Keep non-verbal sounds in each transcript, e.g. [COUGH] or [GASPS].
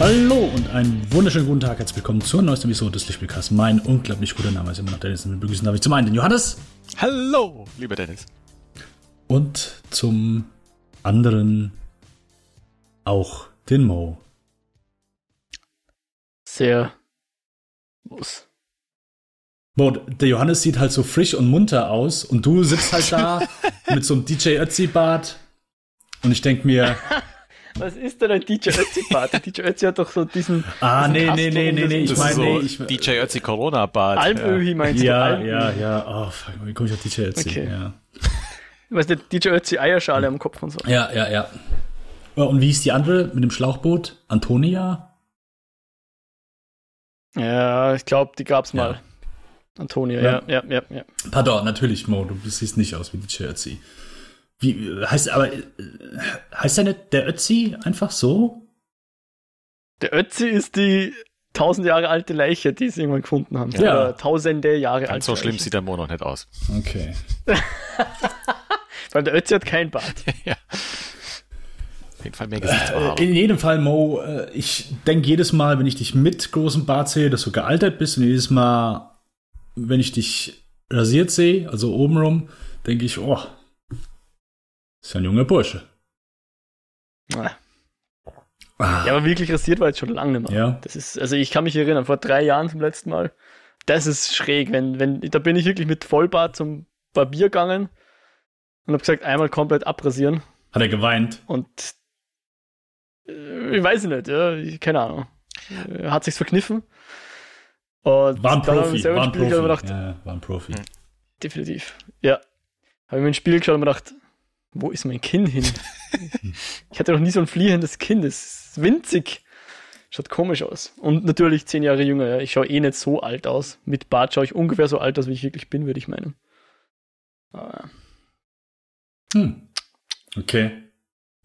Hallo und einen wunderschönen guten Tag. Herzlich willkommen zur neuesten Episode des Lichtspielcasts. Mein unglaublich guter Name ist immer noch Dennis. Und wir begrüßen darf ich zum einen den Johannes. Hallo, lieber Dennis. Und zum anderen auch den Mo. Sehr. Muss. Mo, der Johannes sieht halt so frisch und munter aus und du sitzt halt da [LAUGHS] mit so einem DJ Ötzi-Bart und ich denke mir, Was ist denn ein DJ Ötzi-Bart? DJ Ötzi hat doch so diesen. ah, diesen nee, nee, nee, nee, nee, ich meine, ist so nee, ich, DJ Ötzi Corona Bart. Almöhi meinst ja, du? Almöhi. ja, ja, oh, fuck, wie komme ich auf DJ Ötzi? Okay. Ja. [LAUGHS] Weißt du, DJ Ötzi Eierschale am Kopf und so. ja, ja, ja. Und wie hieß die andere mit dem Schlauchboot? Antonia? Ja, ich glaube, die gab's Ja. mal. Antonia, Ja. ja, ja, ja, ja. Pardon, natürlich, Mo, du siehst nicht aus wie DJ Ötzi. Wie, äh, heißt, aber, äh, heißt der nicht der Ötzi einfach so? Der Ötzi ist die tausend Jahre alte Leiche, die sie irgendwann gefunden haben. Ja. Oder tausende Jahre alte Ganz so schlimm Leiche. sieht der Mo noch nicht aus. Okay. [LAUGHS] Weil der Ötzi hat kein Bart. [LAUGHS] ja. Auf jeden Fall mehr Gesichtsbehaarung. In jedem Fall, Mo, äh, ich denke jedes Mal, wenn ich dich mit großem Bart sehe, dass du gealtert bist und jedes Mal, wenn ich dich rasiert sehe, also obenrum, denke ich, oh, ist ein junger Bursche. Ah. Ah, Ja, aber wirklich rasiert war jetzt schon lange nicht mehr. ja. Das ist, also ich kann mich erinnern, vor drei Jahren zum letzten Mal. Das ist schräg, wenn, wenn, da bin ich wirklich mit Vollbart zum Barbier gegangen und habe gesagt, einmal komplett abrasieren Hat er geweint? und äh, ich weiß nicht, ja, ich, keine Ahnung. Äh, Hat sich's verkniffen. Und War ein Profi, war ein Profi. gedacht, Ja, war ein Profi. Definitiv. Ja. Habe ich mir ins Spiel geschaut und mir gedacht, wo ist mein Kinn hin? ich hatte noch nie so ein fliehendes Kinn, das ist winzig. Schaut komisch aus. Und natürlich zehn Jahre jünger, ja. Ich schaue eh nicht so alt aus. Mit Bart schaue ich ungefähr so alt aus, wie ich wirklich bin, würde ich meinen. Aber Hm. Okay.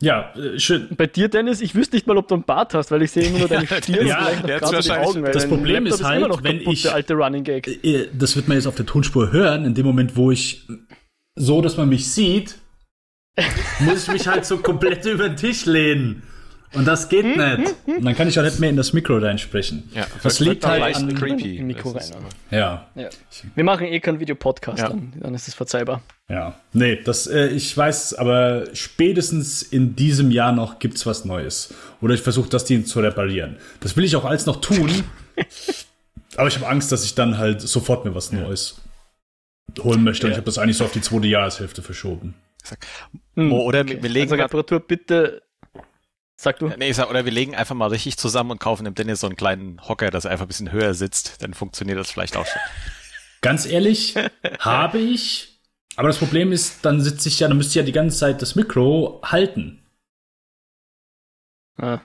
Ja, äh, schön. bei dir, Dennis, ich wüsste nicht mal, ob du einen Bart hast, weil ich sehe immer nur [LAUGHS] deine Stirn ja, der die wahrscheinlich- Augen. das Problem ist halt, noch wenn kaputt, ich- Der alte Running Gag. Äh, Das wird man jetzt auf der Tonspur hören, in dem Moment, wo ich so, dass man mich sieht, muss ich mich halt so komplett über den Tisch lehnen. Und das geht nicht. Und dann kann ich auch nicht mehr in das Mikro reinsprechen. Ja, das liegt halt an, creepy. Im Mikro rein, Ja, Ja. Wir machen eh keinen Videopodcast, Ja. dann, dann ist es verzeihbar. ja. Nee, das, äh, ich weiß, aber spätestens in diesem Jahr noch gibt's was Neues. Oder ich versuche das Ding zu reparieren. Das will ich auch alles noch tun. [LAUGHS] aber ich habe Angst, dass ich dann halt sofort mir was Neues holen möchte. Und ich Ja. habe das eigentlich so auf die zweite Jahreshälfte verschoben. Hm, Mo, oder wir legen also Reparatur bitte. Sag du. Nee, ich sag, oder wir legen einfach mal richtig zusammen und kaufen dem Dennis so einen kleinen Hocker, dass er einfach ein bisschen höher sitzt. Dann funktioniert das vielleicht auch schon. Ganz ehrlich, [LAUGHS] habe ich. Aber das Problem ist, dann sitze ich ja, dann müsste ich ja die ganze Zeit das Mikro halten. Ah,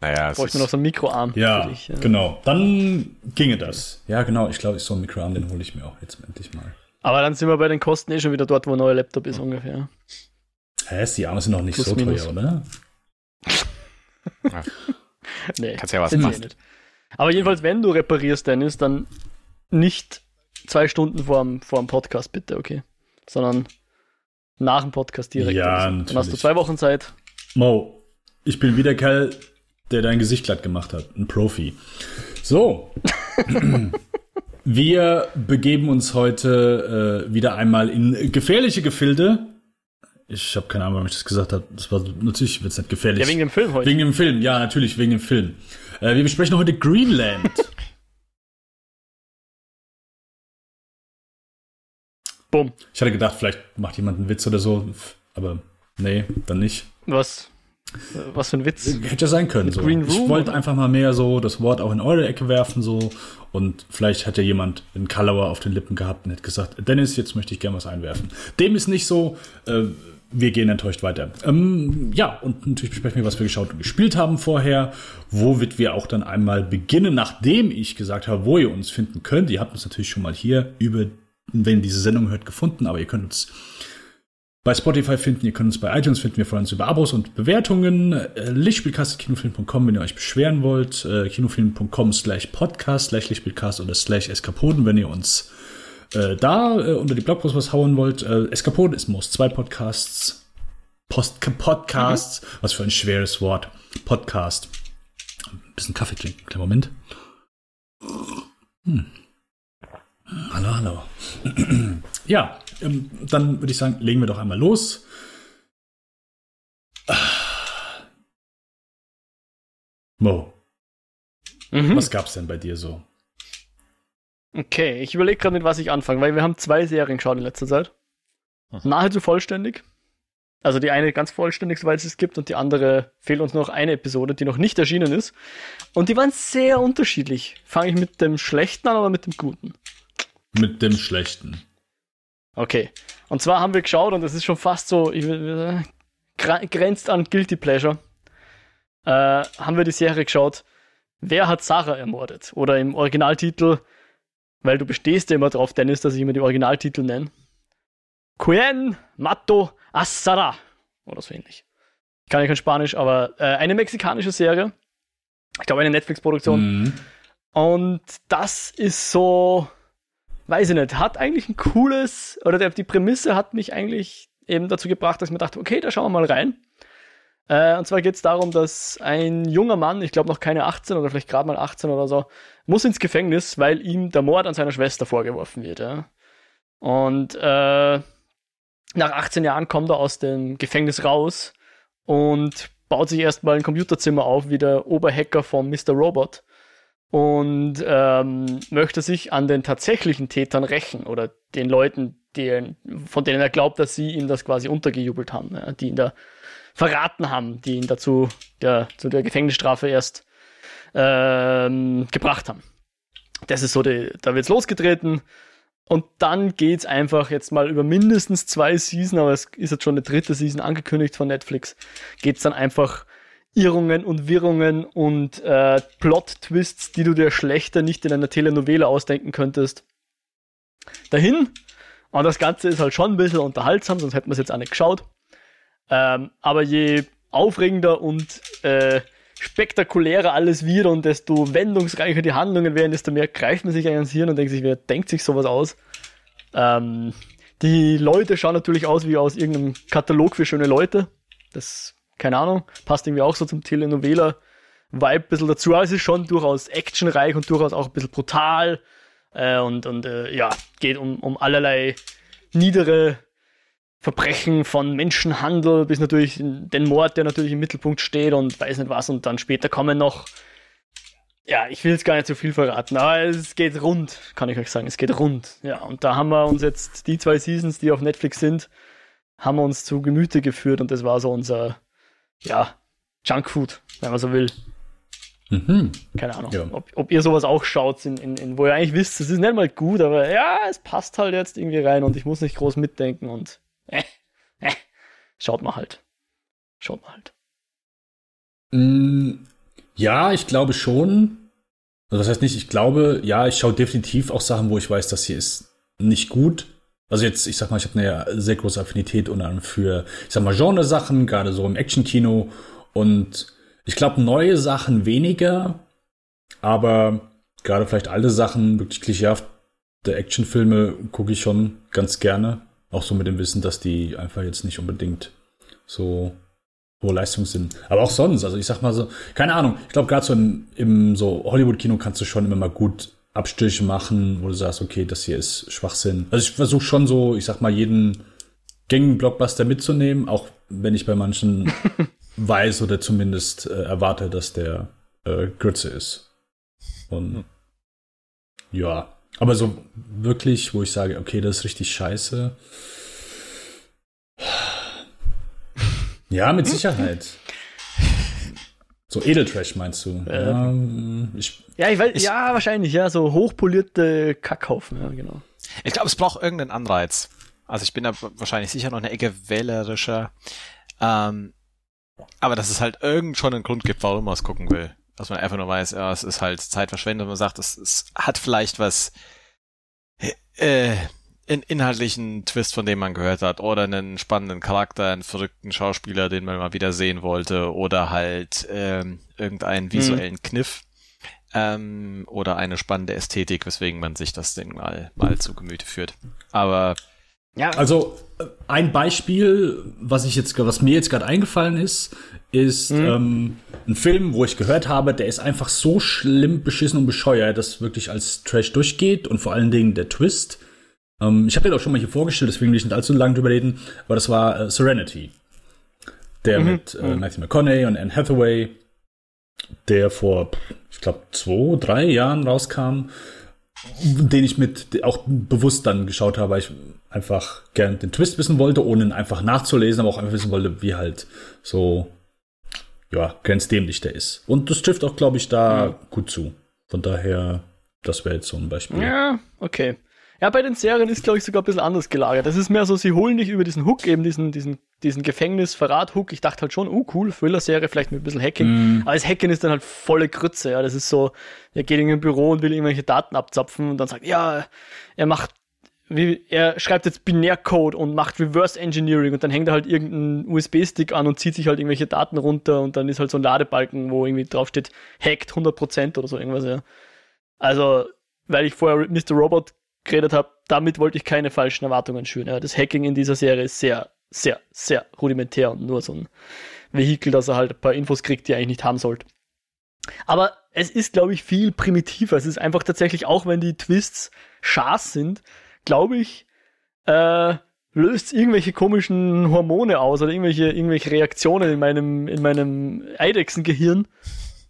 Naja, ich ist, mir noch so einen Mikroarm Ja, für dich. Ja. genau. Dann ginge das. Ja, genau. Ich glaube, so ein Mikroarm, den hole ich mir auch jetzt endlich mal. Aber dann sind wir bei den Kosten eh schon wieder dort, wo ein neuer Laptop ist ungefähr. Hä, die Arme sind noch nicht Plus, so minus. teuer, oder? [LAUGHS] Nee, kannst ja was machen. eh nicht. Aber jedenfalls, wenn du reparierst, Dennis, dann nicht zwei Stunden vor dem, vor dem Podcast, bitte, okay? Sondern nach dem Podcast direkt. Ja, oder so. Dann hast du zwei Wochen Zeit. Mo, ich bin wieder Kerl, der dein Gesicht glatt gemacht hat. Ein Profi. So. [LAUGHS] [CLEARS THROAT] Wir begeben uns heute äh, wieder einmal in gefährliche Gefilde. Ich habe keine Ahnung, warum ich das gesagt habe. Das war natürlich wird's nicht gefährlich. Ja, wegen dem Film heute. Wegen dem Film, ja, natürlich, wegen dem Film. Äh, wir besprechen heute Greenland. [LAUGHS] Bumm. ich hatte gedacht, vielleicht macht jemand einen Witz oder so, aber nee, dann nicht. Was? Was für ein Witz. Hätte ja sein können. So. Green ich Room, wollte oder? einfach mal mehr so das Wort auch in eure Ecke werfen so und vielleicht hat ja jemand einen Kalauer auf den Lippen gehabt und hat gesagt, Dennis, jetzt möchte ich gerne was einwerfen. Dem ist nicht so. Äh, wir gehen enttäuscht weiter. Ähm, ja, und natürlich besprechen wir, was wir geschaut und gespielt haben vorher. Womit wir auch dann einmal beginnen, nachdem ich gesagt habe, wo ihr uns finden könnt. Ihr habt uns natürlich schon mal hier über, wenn ihr diese Sendung hört, gefunden, aber ihr könnt uns bei Spotify finden, ihr könnt uns bei iTunes finden, wir freuen uns über Abos und Bewertungen. Äh, Lichtspielcast.kinofilm.com, wenn ihr euch beschweren wollt. Äh, kinofilm.com slash podcast slash Lichtspielcast oder slash Eskapoden, wenn ihr uns äh, da äh, unter die Blogpost was hauen wollt. Äh, Eskapoden ist Most zwei Podcasts. Post Podcasts, was für ein schweres Wort. Podcast. Ein bisschen Kaffee trinken. Kleinen Moment. Hm. Hallo, hallo. [CLEARS THROAT] ja, ähm, dann würde ich sagen, legen wir doch einmal los. Mo, Mhm. was gab's denn bei dir so? Okay, ich überlege gerade, mit was ich anfange, weil wir haben zwei Serien geschaut in letzter Zeit. Mhm. Nahezu vollständig. Also die eine ganz vollständig, soweit es es gibt, und die andere fehlt uns noch eine Episode, die noch nicht erschienen ist. Und die waren sehr unterschiedlich. Fange ich mit dem Schlechten an oder mit dem Guten? Mit dem Schlechten. Okay. Und zwar haben wir geschaut, und das ist schon fast so, ich, äh, grenzt an Guilty Pleasure. Äh, haben wir die Serie geschaut, Wer hat Sarah ermordet? Oder im Originaltitel, weil du bestehst ja immer drauf, Dennis, dass ich immer die Originaltitel nenne. Quien Matto Assara. Oder so ähnlich. Ich kann ja kein Spanisch, aber äh, eine mexikanische Serie. Ich glaube, eine Netflix-Produktion. Mhm. Und das ist so, weiß ich nicht, hat eigentlich ein cooles, oder der, die Prämisse hat mich eigentlich eben dazu gebracht, dass ich mir dachte, okay, da schauen wir mal rein. Äh, und zwar geht es darum, dass ein junger Mann, ich glaube noch keine 18 oder vielleicht gerade mal 18 oder so, muss ins Gefängnis, weil ihm der Mord an seiner Schwester vorgeworfen wird. Ja? Und äh, nach 18 Jahren kommt er aus dem Gefängnis raus und baut sich erstmal ein Computerzimmer auf, wie der Oberhacker von Mr. Robot und ähm, möchte sich an den tatsächlichen Tätern rächen oder den Leuten, die, von denen er glaubt, dass sie ihm das quasi untergejubelt haben, ja, die ihn da verraten haben, die ihn dazu ja, zu der Gefängnisstrafe erst ähm, gebracht haben. Das ist so, die, da wird's losgetreten und dann geht's einfach jetzt mal über mindestens zwei Season, aber es ist jetzt schon eine dritte Season angekündigt von Netflix, geht's dann einfach Irrungen und Wirrungen und äh, Plot-Twists, die du dir schlechter nicht in einer Telenovela ausdenken könntest, dahin. Und das Ganze ist halt schon ein bisschen unterhaltsam, sonst hätten wir es jetzt auch nicht geschaut. Ähm, aber je aufregender und äh, spektakulärer alles wird und desto wendungsreicher die Handlungen werden, desto mehr greift man sich ans Hirn und denkt sich, wer denkt sich sowas aus? Ähm, die Leute schauen natürlich aus wie aus irgendeinem Katalog für schöne Leute. Das, keine Ahnung, passt irgendwie auch so zum Telenovela-Vibe ein bisschen dazu. Aber es ist schon durchaus actionreich und durchaus auch ein bisschen brutal. Äh, und und äh, ja, geht um, um allerlei niedere Verbrechen von Menschenhandel bis natürlich den Mord, der natürlich im Mittelpunkt steht und weiß nicht was. Und dann später kommen noch, ja, ich will jetzt gar nicht so viel verraten, aber es geht rund, kann ich euch sagen. Es geht rund. Ja, und da haben wir uns jetzt die zwei Seasons, die auf Netflix sind, haben wir uns zu Gemüte geführt und das war so unser, ja, Junkfood, wenn man so will. Mhm. Keine Ahnung, Ja. ob, ob ihr sowas auch schaut, in, in, in, wo ihr eigentlich wisst, es ist nicht mal gut, aber ja, es passt halt jetzt irgendwie rein und ich muss nicht groß mitdenken und äh, äh, schaut mal halt. Schaut mal halt. Mm, Ja, ich glaube schon. Also das heißt nicht, ich glaube, ja, ich schaue definitiv auch Sachen, wo ich weiß, das hier ist nicht gut. Also jetzt, ich sag mal, ich habe eine sehr große Affinität unter anderem für, ich sag mal, Genresachen, gerade so im Actionkino. Und ich glaube, neue Sachen weniger, aber gerade vielleicht alte Sachen, wirklich klischeehafte Actionfilme gucke ich schon ganz gerne. Auch so mit dem Wissen, dass die einfach jetzt nicht unbedingt so hohe Leistung sind. Aber auch sonst, also ich sag mal so, keine Ahnung, ich glaube gerade so im, im so Hollywood-Kino kannst du schon immer mal gut Abstriche machen, wo du sagst, okay, das hier ist Schwachsinn. Also ich versuche schon so, ich sag mal, jeden gängigen Blockbuster mitzunehmen, auch wenn ich bei manchen [LAUGHS] weiß oder zumindest äh, erwarte, dass der äh, Grütze ist. Und ja, aber so wirklich, wo ich sage, okay, das ist richtig scheiße. [LAUGHS] Ja, mit Sicherheit. So Edeltrash meinst du? Ja, ich, Ja, ich weiß, Ich- ja, wahrscheinlich, ja, so hochpolierte Kackhaufen, ja, genau. Ich glaube, es braucht irgendeinen Anreiz. Also ich bin da wahrscheinlich sicher noch eine Ecke wählerischer. Ähm, aber dass es halt irgend schon einen Grund gibt, warum man es gucken will. Dass man einfach nur weiß, ja, es ist halt Zeitverschwendung. Man sagt, es, es hat vielleicht was äh, in inhaltlichen Twist, von dem man gehört hat, oder einen spannenden Charakter, einen verrückten Schauspieler, den man mal wieder sehen wollte, oder halt ähm, irgendeinen visuellen Kniff ähm, oder eine spannende Ästhetik, weswegen man sich das Ding mal mal zu Gemüte führt. Aber Ja. Also ein Beispiel, was ich jetzt, was mir jetzt gerade eingefallen ist, ist mhm. ähm, ein Film, wo ich gehört habe, der ist einfach so schlimm beschissen und bescheuert, dass wirklich als Trash durchgeht und vor allen Dingen der Twist. Ähm, ich habe den auch schon mal hier vorgestellt, deswegen will ich nicht allzu lange drüber reden, aber das war äh, Serenity. Der mhm. mit äh, mhm. Matthew McConaughey und Anne Hathaway, der vor, ich glaube, zwei, drei Jahren rauskam, den ich mit auch bewusst dann geschaut habe, weil ich einfach gern den Twist wissen wollte, ohne ihn einfach nachzulesen, aber auch einfach wissen wollte, wie halt so ja, grenzdämlich der ist. Und das trifft auch, glaube ich, da ja. gut zu. Von daher, das wäre jetzt so ein Beispiel. Ja, okay. Ja, bei den Serien ist, glaube ich, sogar ein bisschen anders gelagert. Das ist mehr so, sie holen dich über diesen Hook, eben diesen, diesen, diesen Gefängnis-Verrat-Hook. Ich dachte halt schon, oh cool, Thriller-Serie, vielleicht mit ein bisschen Hacking. Mm. Aber das Hacken ist dann halt volle Grütze, ja. Das ist so, er geht in ein Büro und will irgendwelche Daten abzapfen und dann sagt, ja, er macht wie, er schreibt jetzt Binärcode und macht Reverse Engineering und dann hängt er halt irgendeinen USB-Stick an und zieht sich halt irgendwelche Daten runter und dann ist halt so ein Ladebalken, wo irgendwie draufsteht, hackt 100% oder so irgendwas, ja. Also, weil ich vorher Mr. Robot geredet habe, damit wollte ich keine falschen Erwartungen schüren. Ja. Das Hacking in dieser Serie ist sehr, sehr, sehr rudimentär und nur so ein Vehikel, dass er halt ein paar Infos kriegt, die er eigentlich nicht haben sollte. Aber es ist, glaube ich, viel primitiver. Es ist einfach tatsächlich, auch wenn die Twists scharf sind, glaube ich, äh, löst irgendwelche komischen Hormone aus oder irgendwelche, irgendwelche Reaktionen in meinem, in meinem Eidechsengehirn,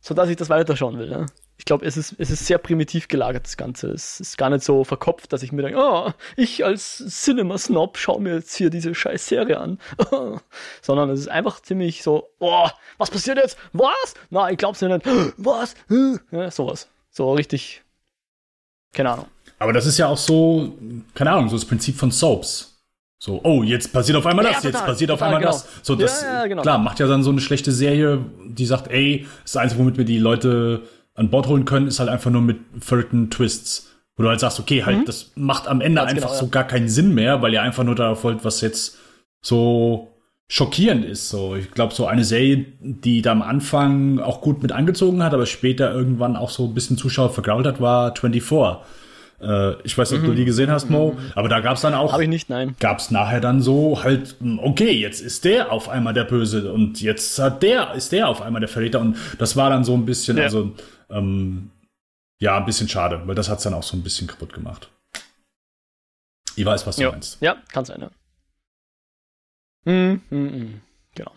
sodass ich das weiterschauen will. Ja? Ich glaube, es ist, es ist sehr primitiv gelagert, das Ganze. Es ist gar nicht so verkopft, dass ich mir denke, oh, ich als Cinema-Snob schaue mir jetzt hier diese scheiß Serie an. [LAUGHS] Sondern es ist einfach ziemlich so, oh, was passiert jetzt? Was? Na, ich glaub's ja nicht. [GASPS] Was? [GASPS] Ja, sowas. So richtig, keine Ahnung. Aber das ist ja auch so, keine Ahnung, so das Prinzip von Soaps. So, oh, jetzt passiert auf einmal das, total, jetzt passiert auf einmal genau. das. So, das, ja, genau. klar, macht ja dann so eine schlechte Serie, die sagt, ey, das Einzige, womit wir die Leute an Bord holen können, ist halt einfach nur mit verrückten Twists. Wo du halt sagst, okay, halt, mhm. das macht am Ende Ganz einfach genau, so gar keinen Sinn mehr, weil ihr einfach nur darauf wollt, was jetzt so schockierend ist. So, ich glaube, so eine Serie, die da am Anfang auch gut mit angezogen hat, aber später irgendwann auch so ein bisschen Zuschauer vergrault hat, war 24 äh, ich weiß nicht, ob mhm. du die gesehen hast, Mo, mhm. aber da gab es dann auch. Habe ich nicht, nein. Gab es nachher dann so halt, hm, okay, jetzt ist der auf einmal der Böse und jetzt hat der, ist der auf einmal der Verräter und das war dann so ein bisschen, ja. also, ähm, ja, ein bisschen schade, weil das hat es dann auch so ein bisschen kaputt gemacht. Ich weiß, was du jo. meinst. Ja, kann sein, ja. Mhm, mhm, genau.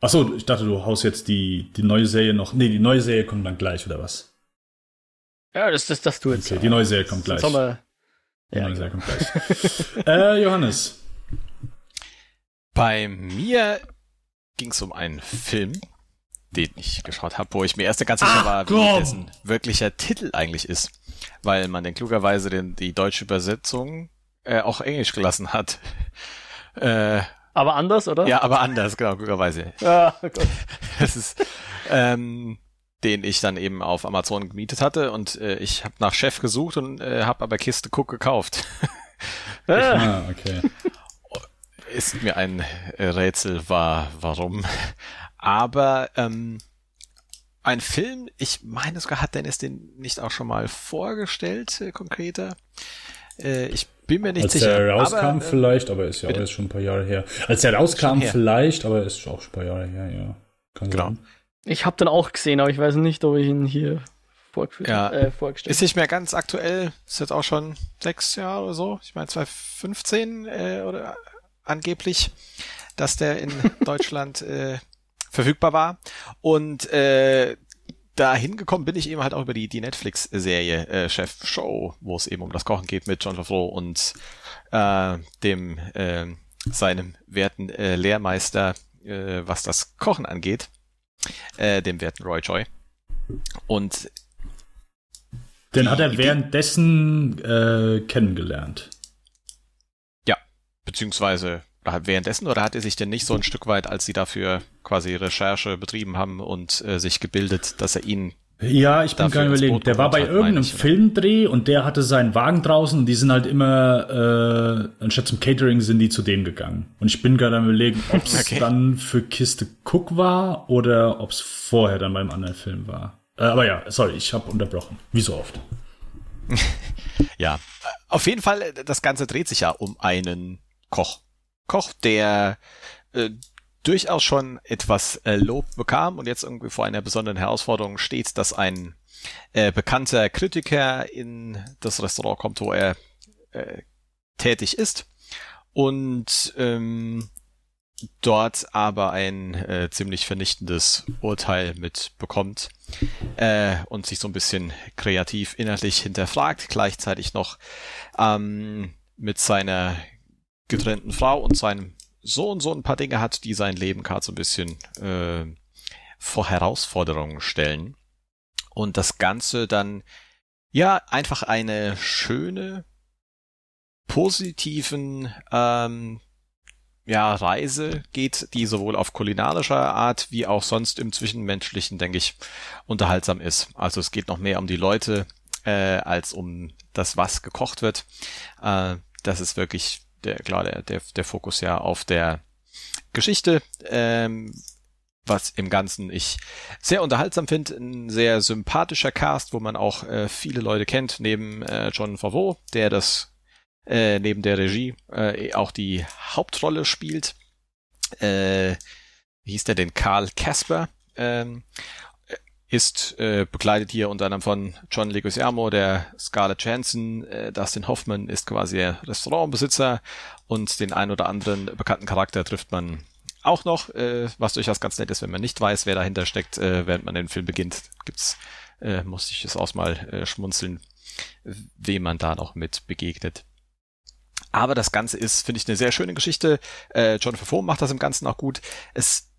Achso, ich dachte, du haust jetzt die, die neue Serie noch. Nee, die neue Serie kommt dann gleich, oder was? Ja, das, das, das du jetzt. Okay, die neue Serie kommt gleich. Sommer. Die ja, neue Serie kommt gleich. [LAUGHS] äh, Johannes. Bei mir ging es um einen Film, den ich geschaut habe, wo ich mir erst ganz sicher Ach, war, wie komm. dessen wirklicher Titel eigentlich ist. Weil man den klugerweise den, die deutsche Übersetzung äh, auch Englisch gelassen hat. [LAUGHS] Äh, aber anders, oder? Ja, aber anders, genau, klugerweise. Ja, oh Gott. [LAUGHS] Das ist, ähm, den ich dann eben auf Amazon gemietet hatte und äh, ich habe nach Chef gesucht und äh, habe aber Kiste Cook gekauft. [LAUGHS] ah, okay. Ist mir ein Rätsel war, warum. Aber ähm, ein Film, ich meine sogar, hat Dennis den nicht auch schon mal vorgestellt, äh, konkreter? Äh, ich bin mir nicht Als sicher. Als er rauskam aber, vielleicht, aber ist ja auch jetzt schon ein paar Jahre her. Als er rauskam vielleicht, aber ist auch schon ein paar Jahre her, ja. Kann genau. Sein. Ich habe den auch gesehen, aber ich weiß nicht, ob ich ihn hier vorgeführt, ja. äh, vorgestellt Ist nicht mehr ganz aktuell, ist jetzt auch schon sechs Jahre oder so. Ich meine 2015 äh, oder angeblich, dass der in [LAUGHS] Deutschland äh, verfügbar war. Und äh, da hingekommen bin ich eben halt auch über die, die Netflix-Serie äh, Chef Show, wo es eben um das Kochen geht mit John Favreau und äh, dem äh, seinem werten äh, Lehrmeister, äh, was das Kochen angeht äh, dem werten Roy Joy. Und den hat er währenddessen äh, kennengelernt. Ja, beziehungsweise währenddessen oder hat er sich denn nicht so ein Stück weit, als sie dafür quasi Recherche betrieben haben und äh, sich gebildet, dass er ihn ja, ich bin nicht überlegen. Der war bei irgendeinem ich, Filmdreh und der hatte seinen Wagen draußen und die sind halt immer, äh, anstatt zum Catering sind die zu dem gegangen. Und ich bin gerade überlegen, [LAUGHS] ob es okay. dann für Kiste Cook war oder ob es vorher dann beim anderen Film war. Äh, aber ja, sorry, ich habe unterbrochen. Wie so oft. [LAUGHS] ja, Auf jeden Fall, das Ganze dreht sich ja um einen Koch. Koch, der äh, durchaus schon etwas äh, Lob bekam und jetzt irgendwie vor einer besonderen Herausforderung steht, dass ein äh, bekannter Kritiker in das Restaurant kommt, wo er äh, tätig ist. Und ähm, dort aber ein äh, ziemlich vernichtendes Urteil mitbekommt äh, und sich so ein bisschen kreativ inhaltlich hinterfragt, gleichzeitig noch ähm, mit seiner getrennten Frau und seinem Sohn so ein paar Dinge hat, die sein Leben gerade so ein bisschen äh, vor Herausforderungen stellen. Und das Ganze dann ja einfach eine schöne, positiven ähm, ja, Reise geht, die sowohl auf kulinarischer Art wie auch sonst im Zwischenmenschlichen, denke ich, unterhaltsam ist. Also es geht noch mehr um die Leute äh, als um das, was gekocht wird. Äh, das ist wirklich der, klar, der, der, der Fokus ja auf der Geschichte, ähm, was im Ganzen ich sehr unterhaltsam finde. Ein sehr sympathischer Cast, wo man auch äh, viele Leute kennt, neben äh, John Favreau, der das äh, neben der Regie äh, auch die Hauptrolle spielt. Äh, wie hieß der denn? Karl Casper. Ähm, ist äh, begleitet hier unter anderem von John Leguizamo, der Scarlett Johansson, äh, Dustin Hoffman ist quasi der Restaurantbesitzer und den ein oder anderen bekannten Charakter trifft man auch noch, äh, was durchaus ganz nett ist, wenn man nicht weiß, wer dahinter steckt, äh, während man den Film beginnt, gibt's, äh, muss ich es auch mal äh, schmunzeln, wem man da noch mit begegnet. Aber das Ganze ist, finde ich, eine sehr schöne Geschichte. Äh, John Favreau macht das im Ganzen auch gut. Es,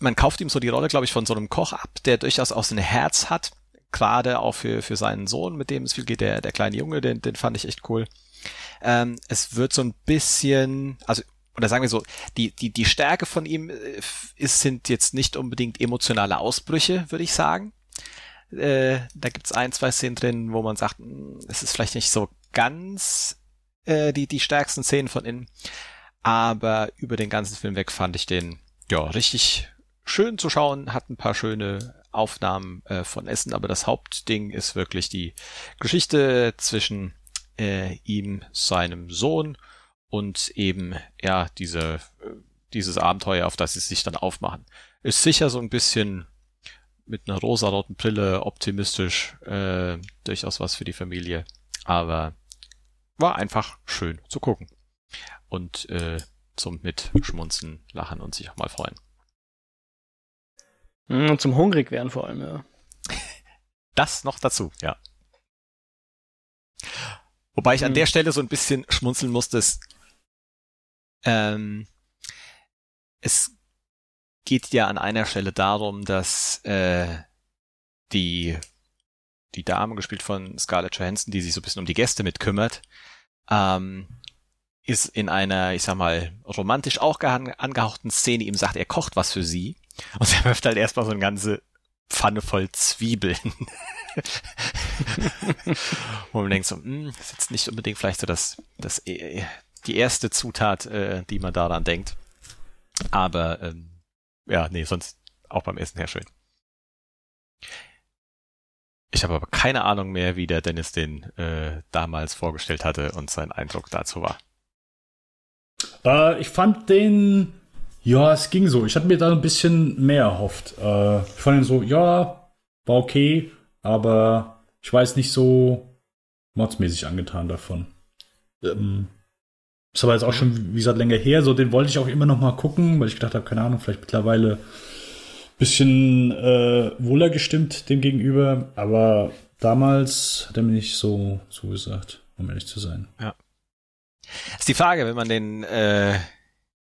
man kauft ihm so die Rolle, glaube ich, von so einem Koch ab, der durchaus auch so Herz hat. Gerade auch für, für seinen Sohn, mit dem es viel geht, der, der kleine Junge, den, den fand ich echt cool. Ähm, es wird so ein bisschen, also oder sagen wir so, die, die, die Stärke von ihm äh, ist, sind jetzt nicht unbedingt emotionale Ausbrüche, würde ich sagen. Äh, da gibt's ein, zwei Szenen drin, wo man sagt, hm, es ist vielleicht nicht so ganz äh, die, die stärksten Szenen von innen. Aber über den ganzen Film weg fand ich den ja richtig schön zu schauen, hat ein paar schöne Aufnahmen äh, von Essen, aber das Hauptding ist wirklich die Geschichte zwischen äh, ihm, seinem Sohn und eben ja diese äh, dieses Abenteuer, auf das sie sich dann aufmachen. Ist sicher so ein bisschen mit einer rosaroten Brille optimistisch, äh, durchaus was für die Familie, aber war einfach schön zu gucken. Und äh, zum Mitschmunzen, lachen und sich auch mal freuen. Und zum hungrig werden vor allem, ja. [LAUGHS] Das noch dazu, ja. Wobei ich an der Stelle so ein bisschen schmunzeln musste. Es, ähm, es geht ja an einer Stelle darum, dass äh, die die Dame, gespielt von Scarlett Johansson, die sich so ein bisschen um die Gäste mitkümmert, ähm, ist in einer, ich sag mal, romantisch auch angehauchten Szene ihm sagt, er kocht was für sie. Und er wirft halt erstmal so eine ganze Pfanne voll Zwiebeln. Wo man denkt so, hm, das ist jetzt nicht unbedingt vielleicht so das, das äh, die erste Zutat, äh, die man daran denkt. Aber ähm, ja, nee, sonst auch beim Essen her schön. Ich habe aber keine Ahnung mehr, wie der Dennis den äh, damals vorgestellt hatte und sein Eindruck dazu war. Äh, ich fand den, ja, es ging so. Ich hatte mir da ein bisschen mehr erhofft. Äh, ich fand ihn so, ja, war okay, aber ich weiß nicht so modsmäßig angetan davon. Ähm, ist aber jetzt auch schon, wie gesagt, länger her. So, den wollte ich auch immer noch mal gucken, weil ich gedacht habe, keine Ahnung, vielleicht mittlerweile bisschen äh, wohler gestimmt dem gegenüber, aber damals hat er mir nicht so zugesagt, um ehrlich zu sein. Ja. ist die Frage, wenn man den äh,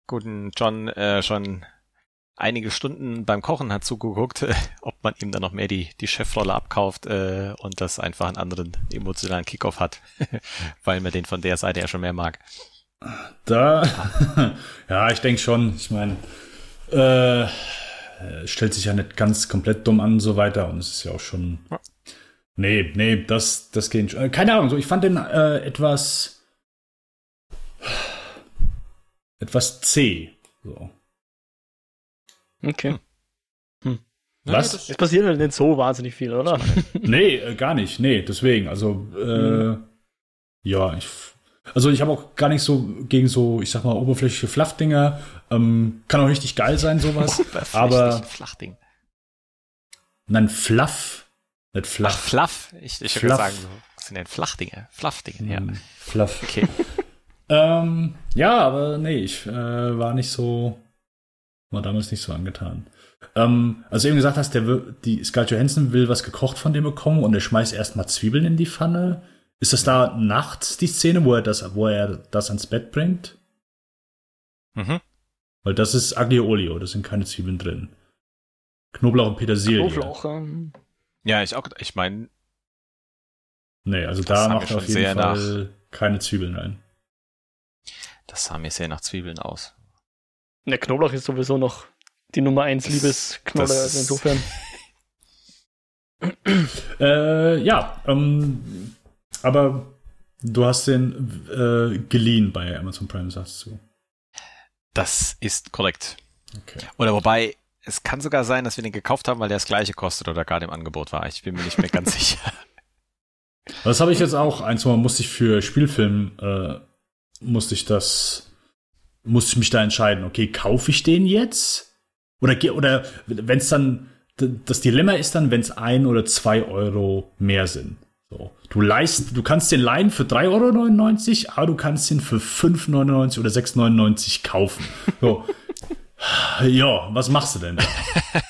guten John äh, schon einige Stunden beim Kochen hat zugeguckt, äh, [LAUGHS] ob man ihm dann noch mehr die, die Chefrolle abkauft äh, und das einfach einen anderen emotionalen Kickoff hat, [LAUGHS] weil man den von der Seite ja schon mehr mag. Da, [LAUGHS] ja, ich denke schon. Ich meine, äh, stellt sich ja nicht ganz komplett dumm an und so weiter. Und es ist ja auch schon. Ja. Nee, nee, das, das geht schon. Äh, keine Ahnung, so, ich fand den äh, etwas. Etwas zäh. So. Okay. Hm. Was? Es passiert halt nicht so wahnsinnig viel, oder? [LAUGHS] nee, äh, gar nicht. Nee, deswegen. Also, äh, hm. ja, ich Also ich habe auch gar nicht so gegen so, ich sag mal, oberflächliche Fluffdinger. Ähm, kann auch richtig geil sein, sowas. [LAUGHS] aber Flachding. Nein, Fluff. Nicht Fluff. Ach, Fluff. Ich, ich würde sagen, so, was sind denn Flachdinge? Fluffdinge, ja. Hm, Fluff. Okay. [LAUGHS] ähm, ja, aber nee, ich äh, war nicht so, war damals nicht so angetan. Ähm, also eben gesagt hast, der die Scarlett Johansson will was gekocht von dem bekommen und er schmeißt erstmal Zwiebeln in die Pfanne. Ist das da nachts die Szene, wo er das, wo er das ans Bett bringt? Mhm. Weil das ist Aglio Olio, da sind keine Zwiebeln drin. Knoblauch und Petersilie. Knoblauch. Ähm. Ja, ich auch, ich meine. Nee, also da macht er auf jeden Fall nach, keine Zwiebeln rein. Das sah mir sehr nach Zwiebeln aus. Der Knoblauch ist sowieso noch die Nummer 1 Liebesknolle, also insofern. [CLEARS THROAT] äh, ja, ähm, aber du hast den äh, geliehen bei Amazon Prime, sagst du. Das ist korrekt. Okay. Oder wobei, es kann sogar sein, dass wir den gekauft haben, weil der das gleiche kostet oder gerade im Angebot war. Ich bin mir nicht mehr ganz [LAUGHS] sicher. Das habe ich jetzt auch. Ein, zwei Mal musste ich für Spielfilm, äh, musste ich das, musste ich mich da entscheiden. Okay, kaufe ich den jetzt? Oder, oder wenn es dann, das Dilemma ist dann, wenn es ein oder zwei Euro mehr sind. So. Du leist, du kannst den leihen für 3,99 Euro, aber du kannst ihn für 5,99 oder 6,99 kaufen. So. ja, was machst du denn da?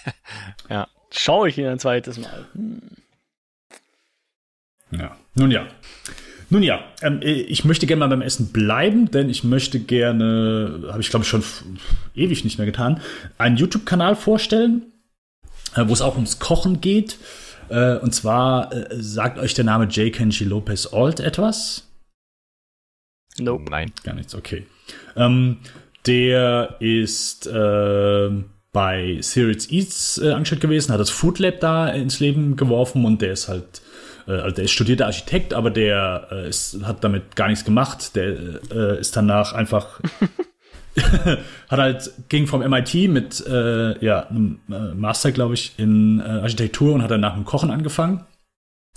[LAUGHS] ja. Schau ich ihn ein zweites Mal. Hm. Ja, nun ja. Nun ja, ähm, ich möchte gerne mal beim Essen bleiben, denn ich möchte gerne, habe ich glaube ich schon ewig nicht mehr getan, einen YouTube-Kanal vorstellen, äh, wo es auch ums Kochen geht. Äh, und zwar äh, sagt euch der Name J. Kenji Lopez Alt etwas? Nope. Nein. Gar nichts, okay. Ähm, der ist äh, bei Serious Eats äh, angestellt gewesen, hat das Food Lab da ins Leben geworfen und der ist halt, äh, also der ist studierter Architekt, aber der äh, ist, hat damit gar nichts gemacht. Der äh, ist danach einfach [LAUGHS] [LAUGHS] hat halt, ging vom MIT mit äh, ja, einem äh, Master, glaube ich, in äh, Architektur und hat dann nach dem Kochen angefangen.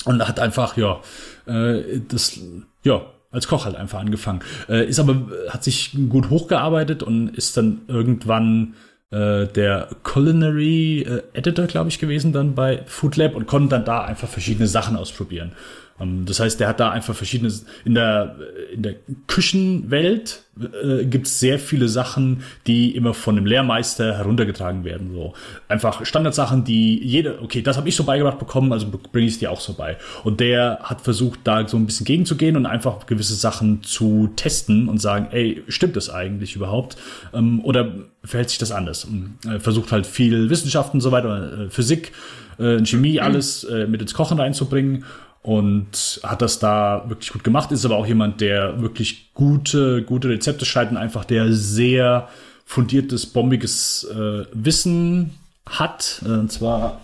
Und hat einfach, ja, äh, das, ja, als Koch halt einfach angefangen. Äh, ist aber, hat sich gut hochgearbeitet und ist dann irgendwann äh, der Culinary äh, Editor, glaube ich, gewesen dann bei Food Lab und konnte dann da einfach verschiedene Sachen ausprobieren. Ähm, das heißt, der hat da einfach verschiedene, in der, in der Küchenwelt äh, gibt es sehr viele Sachen, die immer von dem Lehrmeister heruntergetragen werden. So einfach Standardsachen, die jede, okay, das habe ich so beigebracht bekommen, also bringe ich es dir auch so bei. Und der hat versucht, da so ein bisschen gegenzugehen und einfach gewisse Sachen zu testen und sagen, ey, stimmt das eigentlich überhaupt? Ähm, oder verhält sich das anders? Und, äh, versucht halt viel Wissenschaften und so weiter, äh, Physik, äh, Chemie, alles äh, mit ins Kochen reinzubringen und hat das da wirklich gut gemacht. Ist aber auch jemand, der wirklich gute, gute Rezepte schreibt und einfach der sehr fundiertes, bombiges äh, Wissen hat. Äh, und zwar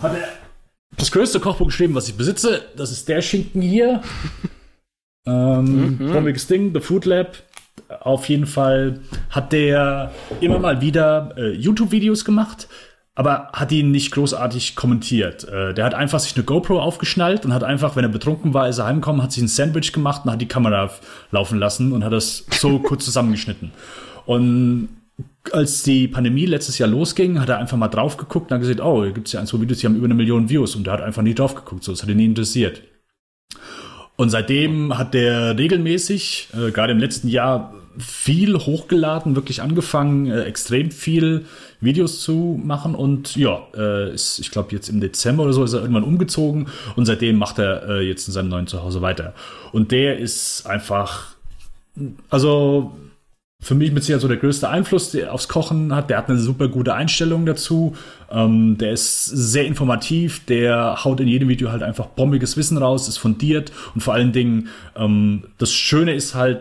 hat er das größte Kochbuch geschrieben, was ich besitze. Das ist der Schinken hier. [LAUGHS] ähm, mhm. Bombiges Ding, The Food Lab. Auf jeden Fall hat der immer mal wieder äh, YouTube-Videos gemacht aber hat ihn nicht großartig kommentiert. Äh, der hat einfach sich eine GoPro aufgeschnallt und hat einfach, wenn er betrunken war, ist er heimgekommen, hat sich ein Sandwich gemacht und hat die Kamera laufen lassen und hat das so [LAUGHS] kurz zusammengeschnitten. Und als die Pandemie letztes Jahr losging, hat er einfach mal drauf geguckt und hat gesagt, oh, hier gibt es ja ein, zwei Videos, die haben über eine Million Views und der hat einfach nie drauf geguckt, so, das hat ihn nie interessiert. Und seitdem hat der regelmäßig, äh, gerade im letzten Jahr, viel hochgeladen, wirklich angefangen, äh, extrem viel Videos zu machen und ja, äh, ist, ich glaube jetzt im Dezember oder so ist er irgendwann umgezogen und seitdem macht er äh, jetzt in seinem neuen Zuhause weiter. Und der ist einfach, also für mich mit Sicherheit so der größte Einfluss der aufs Kochen hat. Der hat eine super gute Einstellung dazu. Ähm, der ist sehr informativ. Der haut in jedem Video halt einfach bombiges Wissen raus, ist fundiert und vor allen Dingen ähm, das Schöne ist halt,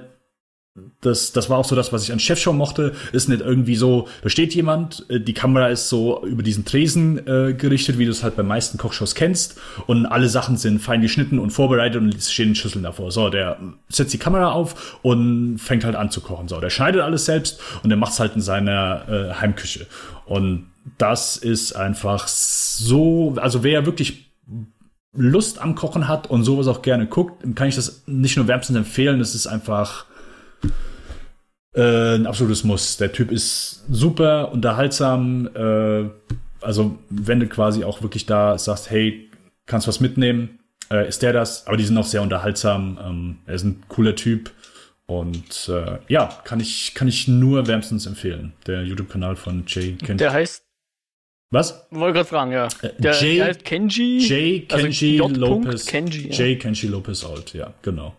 das, das war auch so das, was ich an Chefshow mochte. Ist nicht irgendwie so, da steht jemand, äh, die Kamera ist so über diesen Tresen äh, gerichtet, wie du es halt bei meisten Kochshows kennst. Und alle Sachen sind fein geschnitten und vorbereitet und es stehen Schüsseln davor. So, der setzt die Kamera auf und fängt halt an zu kochen. So, der schneidet alles selbst und der macht es halt in seiner äh, Heimküche. Und das ist einfach so, also wer wirklich Lust am Kochen hat und sowas auch gerne guckt, kann ich das nicht nur wärmstens empfehlen. Das ist einfach äh, ein absolutes Muss. Der Typ ist super unterhaltsam. Äh, also wenn du quasi auch wirklich da sagst, hey, kannst was mitnehmen, äh, ist der das. Aber die sind auch sehr unterhaltsam. Ähm, er ist ein cooler Typ. Und äh, ja, kann ich, kann ich nur wärmstens empfehlen. Der YouTube-Kanal von Jay Kenji. Der heißt, Was? wollte gerade fragen, ja. Äh, Der, Jay- der heißt Kenji. Jay also Kenji J. Lopez. Kenji, ja. Jay Kenji Lopez Alt, ja, genau.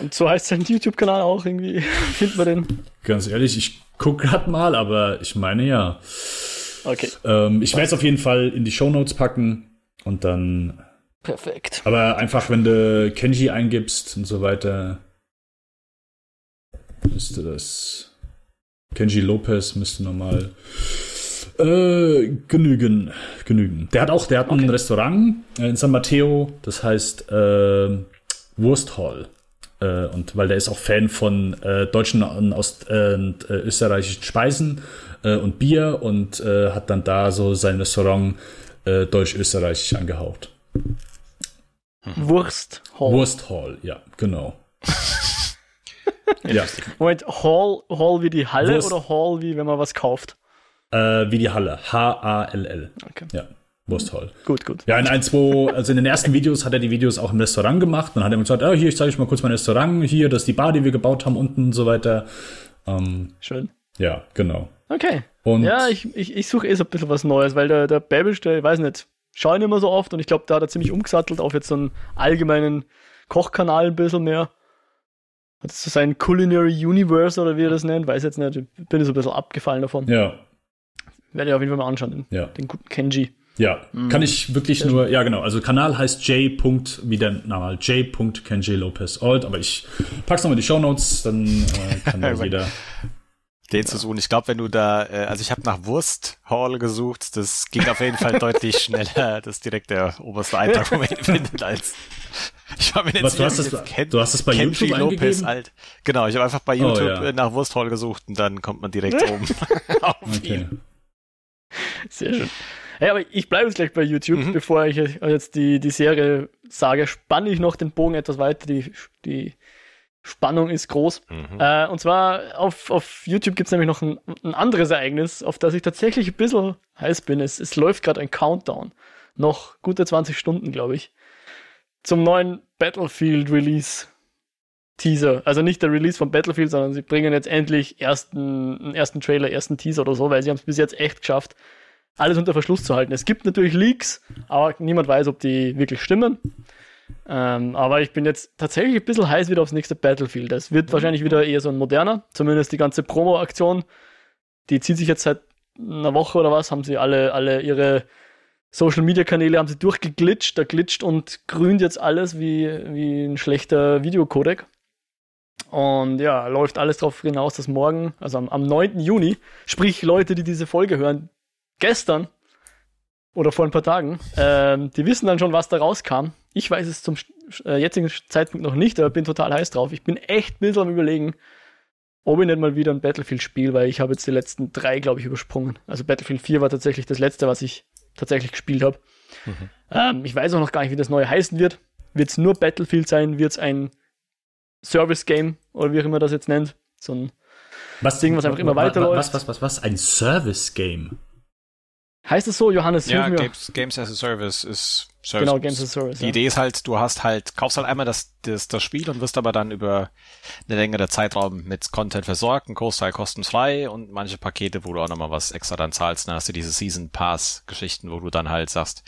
Und so heißt sein YouTube-Kanal auch irgendwie. [LAUGHS] Findet man den? Ganz ehrlich, ich gucke gerade mal, aber ich meine ja. Okay, Ähm, ich werde es auf jeden Fall in die Shownotes packen und dann. perfekt. Aber einfach, wenn du Kenji eingibst und so weiter, müsste das. Kenji Lopez müsste nochmal äh, genügen. genügen. Der hat auch, der hat ein Okay. Restaurant äh, in San Mateo, das heißt äh, Wursthall. Äh, und weil der ist auch Fan von äh, deutschen und Ost, äh, und, äh, österreichischen Speisen äh, und Bier und äh, hat dann da so sein Restaurant äh, deutsch-österreichisch angehaucht. Wurst. Hall. Wursthall, ja, genau. ja, Moment, Hall, Hall wie die Halle Wurst. oder Hall wie wenn man was kauft? äh, wie die Halle. H-A-L-L. Okay. Ja, Wursthall. Gut, gut. Ja, in ein, zwei, also in den ersten Videos hat er die Videos auch im Restaurant gemacht. Dann hat er immer gesagt, oh, hier, ich zeige euch mal kurz mein Restaurant. Hier, das ist die Bar, die wir gebaut haben, unten und so weiter. Ähm, Schön. ja, genau. Okay. Und Ja, ich, ich, ich suche eh so ein bisschen was Neues, weil der, der Babish, der, ich weiß nicht, schaue ihn immer so oft und ich glaube, da hat er ziemlich umgesattelt auf jetzt so einen allgemeinen Kochkanal ein bisschen mehr. Hat so sein Culinary Universe oder wie er das nennt, weiß jetzt nicht, ich bin so ein bisschen abgefallen davon. ja, Werde ich auf jeden Fall mal anschauen, den, ja. den guten Kenji. Ja, kann ich wirklich nur, ja genau, also Kanal heißt J. wie der Name, J. Kenji Lopez Alt, aber ich pack's nochmal in die Shownotes, dann äh, kann da [LAUGHS] jeder. Den zu suchen. Ich glaube, wenn du da, äh, also ich habe nach Wurst Hall gesucht, das ging auf jeden Fall [LAUGHS] deutlich schneller. Das direkt der oberste Eintrag, man ihn [LAUGHS] findet, als ich war mir nicht Was, du hast das- jetzt du hast das bei Kenji YouTube Lopez eingegeben? alt. Genau, ich habe einfach bei Oh, YouTube ja. äh, nach Wurst Hall gesucht und dann kommt man direkt oben auf Okay. ihn. Sehr schön. Ja, aber ich bleibe jetzt gleich bei YouTube, Mhm. bevor ich jetzt die, die Serie sage, spanne ich noch den Bogen etwas weiter. Die, die Spannung ist groß. Mhm. Äh, und zwar auf, auf YouTube gibt es nämlich noch ein, ein anderes Ereignis, auf das ich tatsächlich ein bisschen heiß bin. Es, es läuft gerade ein Countdown. Noch gute 20 Stunden, glaube ich. Zum neuen Battlefield Release Teaser. Also nicht der Release von Battlefield, sondern sie bringen jetzt endlich ersten, einen ersten Trailer, ersten Teaser oder so, weil sie haben es bis jetzt echt geschafft, alles unter Verschluss zu halten. Es gibt natürlich Leaks, aber niemand weiß, ob die wirklich stimmen. Ähm, aber ich bin jetzt tatsächlich ein bisschen heiß wieder aufs nächste Battlefield. Das wird wahrscheinlich wieder eher so ein moderner. Zumindest die ganze Promo-Aktion. Die zieht sich jetzt seit einer Woche oder was, haben sie alle, alle ihre Social-Media-Kanäle haben sie durchgeglitscht. Da glitscht und grünt jetzt alles wie, wie ein schlechter Videocodec. Und ja, läuft alles darauf hinaus, dass morgen, also am, am 9. Juni, sprich Leute, die diese Folge hören, gestern oder vor ein paar Tagen, ähm, die wissen dann schon, was da rauskam. Ich weiß es zum äh, jetzigen Zeitpunkt noch nicht, aber bin total heiß drauf. Ich bin echt ein bisschen am überlegen, ob ich nicht mal wieder ein Battlefield spiele, weil ich habe jetzt die letzten drei, glaube ich, übersprungen. Also Battlefield 4 war tatsächlich das letzte, was ich tatsächlich gespielt habe. Ähm, ich weiß auch noch gar nicht, wie das neue heißen wird. Wird es nur Battlefield sein? Wird es ein Service-Game oder wie auch immer das jetzt nennt? So ein Was Ding, was einfach immer weiterläuft. Was, was, was, was? Ein Service-Game. Heißt es so, Johannes? Ja. Games, Games as a Service ist Service. Genau, Games as a Service. Die ja. Idee ist halt, du hast halt, kaufst halt einmal das, das, das Spiel und wirst aber dann über eine längere Zeitraum mit Content versorgt, ein Großteil kostenfrei und manche Pakete, wo du auch nochmal was extra dann zahlst. Dann hast du diese Season Pass Geschichten, wo du dann halt sagst,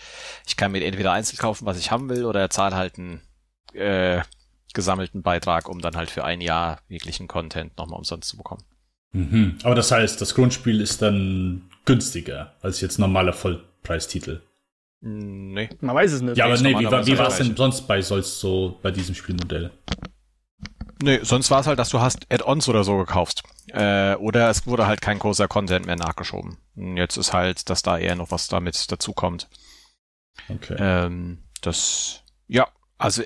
ich kann mir entweder einzeln kaufen, was ich haben will, oder zahl halt einen äh, gesammelten Beitrag, um dann halt für ein Jahr jeglichen Content nochmal umsonst zu bekommen. Mhm. Aber das heißt, das Grundspiel ist dann günstiger als jetzt normaler Vollpreistitel. Nee. Man weiß es nicht. Ja, aber nee, wie, wie war es denn sonst bei sonst so bei diesem Spielmodell? Nee, sonst war es halt, dass du hast Add-ons oder so gekauft. Äh, oder es wurde halt kein großer Content mehr nachgeschoben. Und Jetzt ist halt, dass da eher noch was damit dazukommt. Okay. Ähm, das, ja, also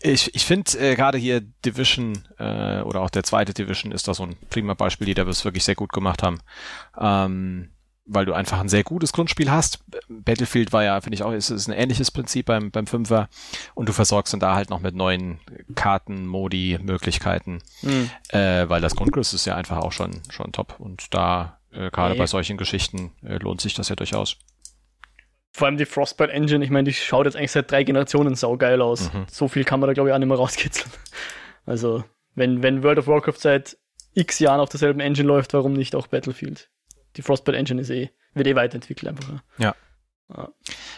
ich, ich finde äh, gerade hier Division äh, oder auch der zweite Division ist da so ein prima Beispiel, die da das wirklich sehr gut gemacht haben. Ähm, weil du einfach ein sehr gutes Grundspiel hast. Battlefield war ja, finde ich auch, ist, ist ein ähnliches Prinzip beim, beim Fünfer und du versorgst dann da halt noch mit neuen Karten, Modi, Möglichkeiten, mhm. äh, weil das Grundgerüst ist ja einfach auch schon, schon top und da äh, gerade hey. bei solchen Geschichten äh, lohnt sich das ja durchaus. Vor allem die Frostbite Engine, ich meine, die schaut jetzt eigentlich seit drei Generationen saugeil aus. Mhm. So viel kann man da, glaube ich, auch nicht mehr rauskitzeln. Also, wenn, wenn World of Warcraft seit x Jahren auf derselben Engine läuft, warum nicht auch Battlefield? Die Frostbite Engine ist eh, wird eh weiterentwickelt einfach. Ja. ja.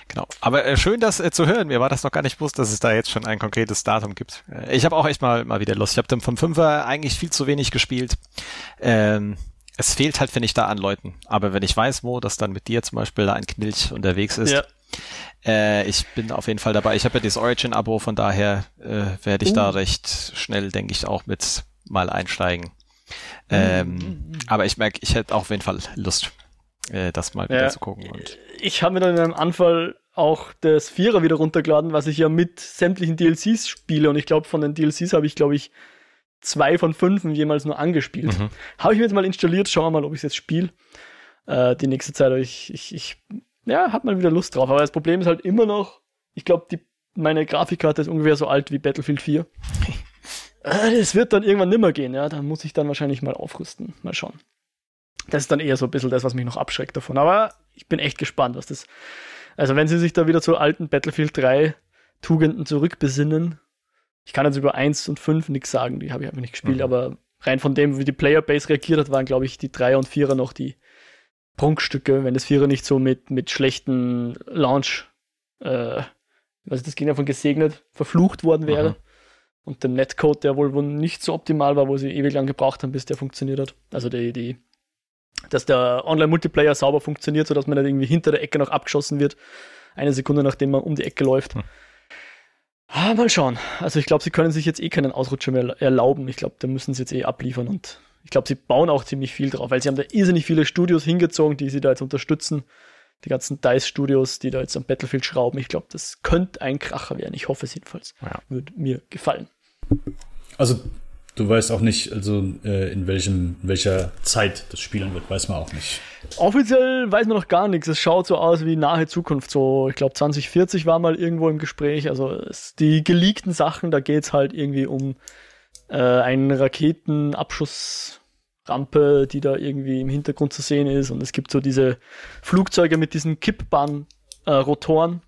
Genau. Aber äh, schön, das äh, zu hören. Mir war das noch gar nicht bewusst, dass es da jetzt schon ein konkretes Datum gibt. Äh, ich habe auch echt mal, mal wieder Lust. Ich habe den vom Fünfer eigentlich viel zu wenig gespielt. Ähm, es fehlt halt, finde ich, da an Leuten. Aber wenn ich weiß, wo, dass dann mit dir zum Beispiel da ein Knilch unterwegs ist, ja. äh, ich bin auf jeden Fall dabei. Ich habe ja das Origin-Abo, von daher äh, werde ich uh. da recht schnell, denke ich, auch mit mal einsteigen. Ähm, mhm. Aber ich merke, ich hätte auf jeden Fall Lust, äh, das mal wieder zu gucken. Und ich habe mir dann in einem Anfall auch das Vierer wieder runtergeladen, was ich ja mit sämtlichen DLCs spiele. Und ich glaube, von den DLCs habe ich, glaube ich, zwei von fünf jemals nur angespielt. Mhm. Habe ich mir jetzt mal installiert, schauen wir mal, ob ich es jetzt spiele. Äh, die nächste Zeit. Ich, ich, ich ja, hab mal wieder Lust drauf. Aber das Problem ist halt immer noch, ich glaube, meine Grafikkarte ist ungefähr so alt wie Battlefield 4. [LAUGHS] Äh, das wird dann irgendwann nimmer gehen, ja. Da muss ich dann wahrscheinlich mal aufrüsten. Mal schauen. Das ist dann eher so ein bisschen das, was mich noch abschreckt davon. Aber ich bin echt gespannt, was das. Also, wenn sie sich da wieder zu alten Battlefield 3 Tugenden zurückbesinnen, ich kann jetzt über 1 und 5 nichts sagen, die habe ich einfach nicht gespielt, mhm. aber rein von dem, wie die Playerbase reagiert hat, waren, glaube ich, die 3er und 4er noch die Prunkstücke, wenn das 4er nicht so mit, mit schlechten Launch, äh, was das ging ja von gesegnet, verflucht worden wäre. Mhm. Und dem Netcode, der wohl, wohl nicht so optimal war, wo sie ewig lang gebraucht haben, bis der funktioniert hat. Also die, die, dass der Online-Multiplayer sauber funktioniert, sodass man nicht irgendwie hinter der Ecke noch abgeschossen wird, eine Sekunde nachdem man um die Ecke läuft. Mhm. Ah, mal schauen. Also ich glaube, sie können sich jetzt eh keinen Ausrutscher mehr erlauben. Ich glaube, da müssen sie jetzt eh abliefern und ich glaube, sie bauen auch ziemlich viel drauf, weil sie haben da irrsinnig viele Studios hingezogen, die sie da jetzt unterstützen. Die ganzen DICE-Studios, die da jetzt am Battlefield schrauben. Ich glaube, das könnte ein Kracher werden. Ich hoffe es jedenfalls. Ja. Würde mir gefallen. Also Du weißt auch nicht, also äh, in, welchem, in welcher Zeit das spielen wird, weiß man auch nicht. Offiziell weiß man noch gar nichts. Es schaut so aus wie nahe Zukunft. So, ich glaube, 2040 war mal irgendwo im Gespräch. Also es, die geleakten Sachen, da geht es halt irgendwie um äh, eine Raketenabschussrampe, die da irgendwie im Hintergrund zu sehen ist. Und es gibt so diese Flugzeuge mit diesen Kippbahnrotoren. Äh,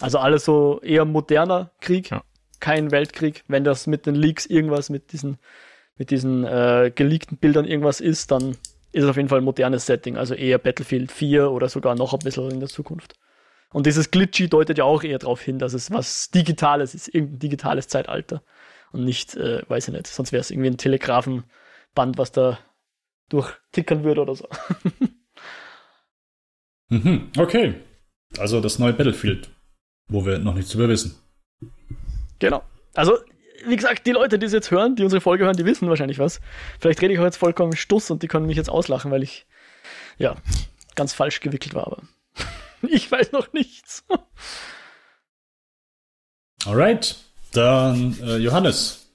also alles so eher moderner Krieg. Ja kein Weltkrieg. Wenn das mit den Leaks irgendwas, mit diesen, mit diesen äh, geleakten Bildern irgendwas ist, dann ist es auf jeden Fall ein modernes Setting, also eher Battlefield 4 oder sogar noch ein bisschen in der Zukunft. Und dieses Glitchy deutet ja auch eher darauf hin, dass es was Digitales ist, irgendein digitales Zeitalter. Und nicht, äh, weiß ich nicht, sonst wäre es irgendwie ein Telegrafenband, was da durchtickern würde oder so. [LAUGHS] mhm, okay. Also das neue Battlefield, wo wir noch nichts über wissen. Genau. Also, wie gesagt, die Leute, die es jetzt hören, die unsere Folge hören, die wissen wahrscheinlich was. Vielleicht rede ich auch jetzt vollkommen Stuss und die können mich jetzt auslachen, weil ich, ja, ganz falsch gewickelt war, aber [LAUGHS] ich weiß noch nichts. Alright, dann äh, Johannes.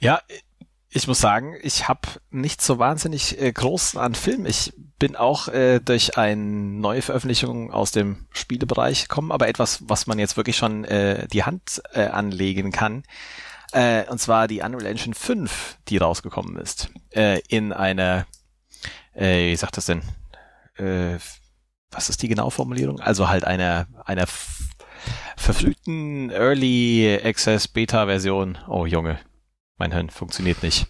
Ja, ich muss sagen, ich habe nicht so wahnsinnig äh, groß an Film. Ich bin auch äh, durch eine neue Veröffentlichung aus dem Spielebereich gekommen, aber etwas, was man jetzt wirklich schon äh, die Hand äh, anlegen kann. Äh, und zwar die Unreal Engine 5, die rausgekommen ist. Äh, in einer, äh, wie sagt das denn? Äh, was ist die genaue Formulierung? Also halt einer, einer verfrühten Early Access Beta Version. Oh Junge, mein Hirn funktioniert nicht.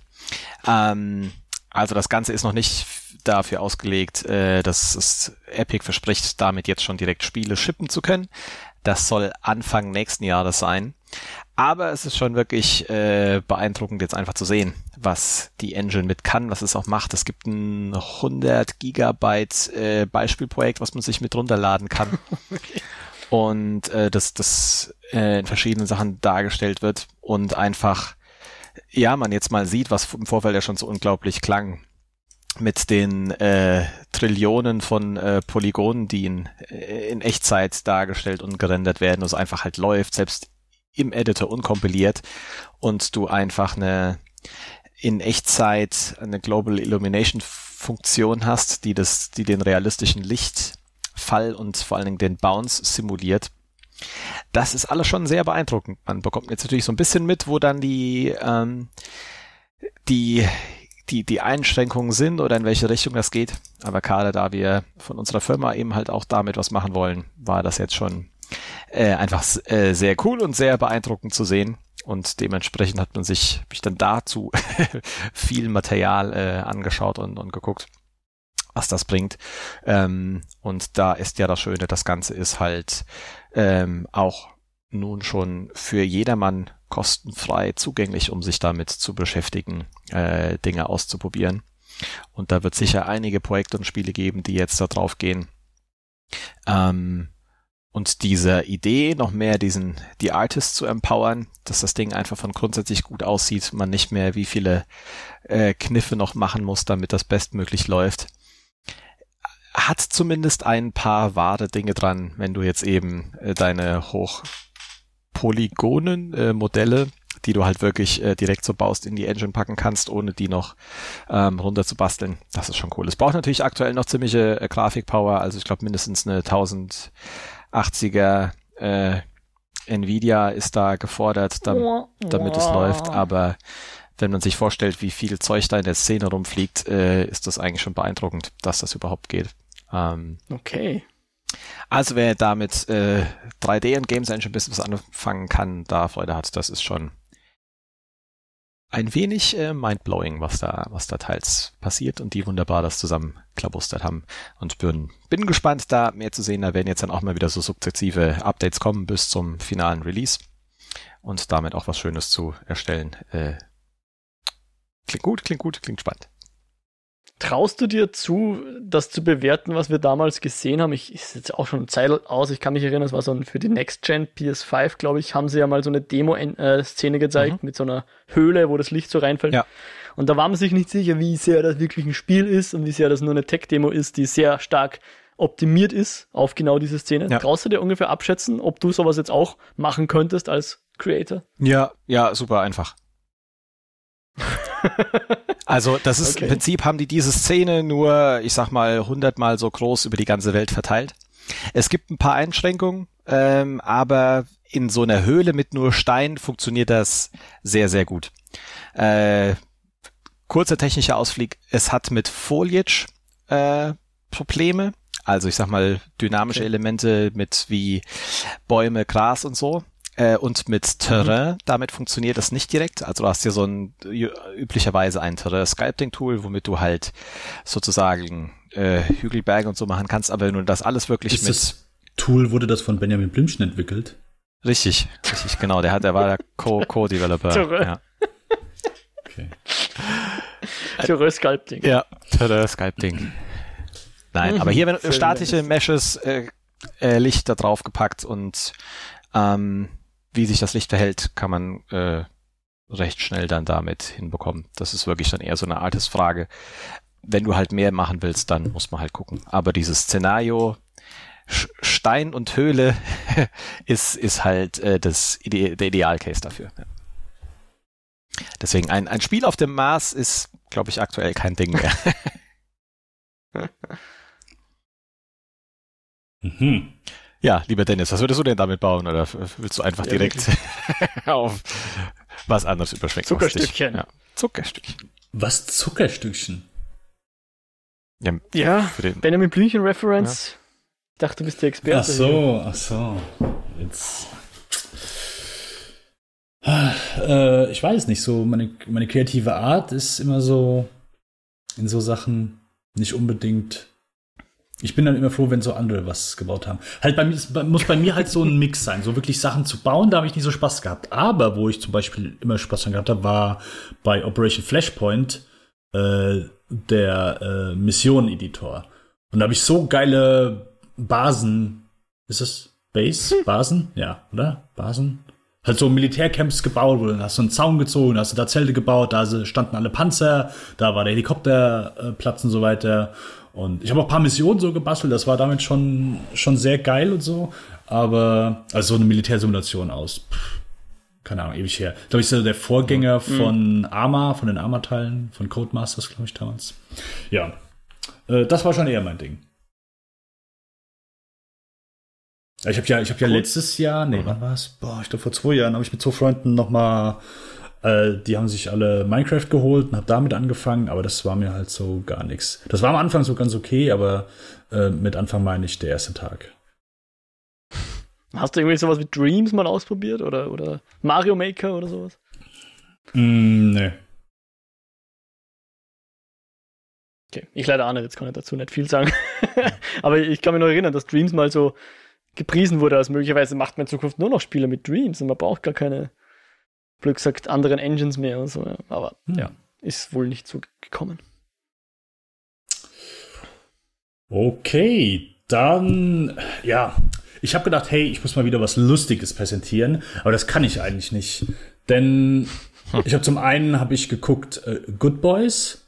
Ähm, also das Ganze ist noch nicht dafür ausgelegt, äh, dass es Epic verspricht, damit jetzt schon direkt Spiele shippen zu können. Das soll Anfang nächsten Jahres sein. Aber es ist schon wirklich äh, beeindruckend jetzt einfach zu sehen, was die Engine mit kann, was es auch macht. Es gibt ein 100 Gigabyte äh, Beispielprojekt, was man sich mit runterladen kann. [LAUGHS] Und äh, das, das äh, in verschiedenen Sachen dargestellt wird und einfach ja, man jetzt mal sieht, was im Vorfeld ja schon so unglaublich klang mit den äh, Trillionen von äh, Polygonen, die in, äh, in Echtzeit dargestellt und gerendert werden, es einfach halt läuft, selbst im Editor unkompiliert und du einfach eine in Echtzeit eine Global Illumination Funktion hast, die das, die den realistischen Lichtfall und vor allen Dingen den Bounce simuliert. Das ist alles schon sehr beeindruckend. Man bekommt jetzt natürlich so ein bisschen mit, wo dann die, ähm, die, die, die Einschränkungen sind oder in welche Richtung das geht. Aber gerade da wir von unserer Firma eben halt auch damit was machen wollen, war das jetzt schon äh, einfach äh, sehr cool und sehr beeindruckend zu sehen. Und dementsprechend hat man sich, mich dann dazu [LAUGHS] viel Material äh, angeschaut und, und geguckt, was das bringt. Ähm, und da ist ja das Schöne, das Ganze ist halt ähm, auch nun schon für jedermann kostenfrei zugänglich, um sich damit zu beschäftigen, äh, Dinge auszuprobieren. Und da wird sicher einige Projekte und Spiele geben, die jetzt da drauf gehen. Ähm, und diese Idee, noch mehr diesen, die Artists zu empowern, dass das Ding einfach von grundsätzlich gut aussieht, man nicht mehr wie viele äh, Kniffe noch machen muss, damit das bestmöglich läuft, hat zumindest ein paar wahre Dinge dran, wenn du jetzt eben äh, deine Hochpolygonen äh, Modelle, die du halt wirklich äh, direkt so baust, in die Engine packen kannst, ohne die noch ähm, runter zu basteln. Das ist schon cool. Es braucht natürlich aktuell noch ziemliche äh, Grafikpower, also ich glaube mindestens eine 1000 80er äh, Nvidia ist da gefordert, damit, damit es läuft, aber wenn man sich vorstellt, wie viel Zeug da in der Szene rumfliegt, äh, ist das eigentlich schon beeindruckend, dass das überhaupt geht. Ähm, okay. Also wer damit äh, 3D und Games Engine ein bisschen was anfangen kann, da Freude hat, das ist schon ein wenig äh, mindblowing, was da, was da teils passiert und die wunderbar das zusammen klabustert haben. Und bin, bin gespannt, da mehr zu sehen. Da werden jetzt dann auch mal wieder so sukzessive Updates kommen bis zum finalen Release und damit auch was Schönes zu erstellen. Äh, klingt gut, klingt gut, klingt spannend. Traust du dir zu, das zu bewerten, was wir damals gesehen haben? Ich ist jetzt auch schon eine Zeit aus. Ich kann mich erinnern, es war so ein, für die Next Gen PS5, glaube ich, haben sie ja mal so eine Demo-Szene gezeigt mhm. mit so einer Höhle, wo das Licht so reinfällt. Ja. Und da war man sich nicht sicher, wie sehr das wirklich ein Spiel ist und wie sehr das nur eine Tech-Demo ist, die sehr stark optimiert ist auf genau diese Szene. Ja. Traust du dir ungefähr abschätzen, ob du sowas jetzt auch machen könntest als Creator? Ja, ja, super einfach. Also das ist okay. im Prinzip haben die diese Szene nur, ich sag mal, hundertmal so groß über die ganze Welt verteilt. Es gibt ein paar Einschränkungen, ähm, aber in so einer Höhle mit nur Stein funktioniert das sehr, sehr gut. Äh, kurzer technischer Ausflug, es hat mit Foliage äh, Probleme. Also ich sag mal dynamische okay. Elemente mit wie Bäume, Gras und so äh, und mit Terrain, mhm. damit funktioniert das nicht direkt. Also du hast hier so ein üblicherweise ein Terrain-Sculpting-Tool, womit du halt sozusagen äh, Hügelberge und so machen kannst, aber wenn du das alles wirklich Ist mit. Das Tool wurde das von Benjamin Blümchen entwickelt. Richtig, richtig, genau. Der hat, der war der [LAUGHS] Co-Developer. Co ja. Okay. [LAUGHS] Terrain-Sculpting. Ja, Terrain-Sculpting. Nein, mhm. aber hier wenn statische Meshes äh, äh, Licht da drauf gepackt und ähm, wie sich das Licht verhält, kann man äh, recht schnell dann damit hinbekommen. Das ist wirklich dann eher so eine Artist-Frage. Wenn du halt mehr machen willst, dann muss man halt gucken. Aber dieses Szenario Stein und Höhle [LAUGHS] ist, ist halt äh, das Ide der Idealcase dafür. Ja. Deswegen ein, ein Spiel auf dem Mars ist, glaube ich, aktuell kein Ding mehr. [LAUGHS] mhm. Ja, lieber Dennis, was würdest du denn damit bauen? Oder willst du einfach ja, direkt [LAUGHS] auf was anderes überschwenken? Zuckerstückchen. Ja. Zuckerstückchen. Was Zuckerstückchen? Ja, ja Benjamin Blümchen Reference. Ja. Ich dachte, du bist der Experte. Ach so, hier. ach so. Jetzt. Äh, ich weiß nicht, so meine, meine kreative Art ist immer so in so Sachen nicht unbedingt ich bin dann immer froh, wenn so andere was gebaut haben. Halt bei mir muss bei mir halt so ein [LAUGHS] Mix sein, so wirklich Sachen zu bauen, da habe ich nicht so Spaß gehabt. Aber wo ich zum Beispiel immer Spaß dran gehabt habe, war bei Operation Flashpoint äh, der äh, Mission-Editor. Und da habe ich so geile Basen, ist das Base? Hm. Basen? Ja, oder? Basen? Halt so Militärcamps gebaut, wo dann hast du einen Zaun gezogen, hast du da Zelte gebaut, da standen alle Panzer, da war der Helikopterplatz und so weiter. Und ich habe auch ein paar Missionen so gebastelt, das war damit schon, schon sehr geil und so. Aber, also so eine Militärsimulation aus, pff, keine Ahnung, ewig her. Glaube ich, ist der Vorgänger mhm. von Arma, von den Arma-Teilen, von Codemasters, glaube ich, damals. Ja. Äh, das war schon eher mein Ding. Ich habe ja, ich habe ja letztes Jahr, nee, wann war es? Boah, ich glaube vor zwei Jahren habe ich mit zwei Freunden noch mal, äh, die haben sich alle Minecraft geholt und habe damit angefangen, aber das war mir halt so gar nichts. Das war am Anfang so ganz okay, aber äh, mit Anfang meine ich der erste Tag. Hast du irgendwie sowas wie Dreams mal ausprobiert oder, oder Mario Maker oder sowas? Mm, nee. Okay, ich leider auch nicht, jetzt kann ich dazu nicht viel sagen. [LAUGHS] Aber ich kann mich noch erinnern, dass Dreams mal so gepriesen wurde, als möglicherweise macht man in Zukunft nur noch Spiele mit Dreams und man braucht gar keine, blöd gesagt, anderen Engines mehr und so. Aber hm. ja, ist wohl nicht so gekommen. Okay, dann, ja, ich habe gedacht, hey, ich muss mal wieder was Lustiges präsentieren, aber das kann ich eigentlich nicht. Denn ich habe zum einen habe ich geguckt äh, Good Boys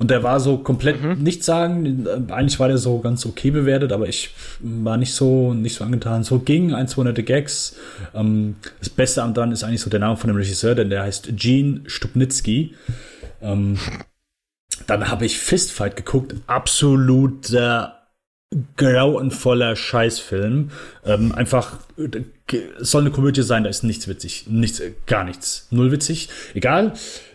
und der war so komplett mhm. nichts sagen. Eigentlich war der so ganz okay bewertet, aber ich war nicht so nicht so angetan. So ging ein, zwei nette Gags. Ähm, das Beste am dran ist eigentlich so der Name von dem Regisseur, denn der heißt Gene Stupnitzky. Ähm, dann habe ich Fistfight geguckt. Absoluter grauenvoller Scheißfilm. Ähm, einfach soll eine Komödie sein, da ist nichts witzig. Nichts, gar nichts. Null witzig. Egal.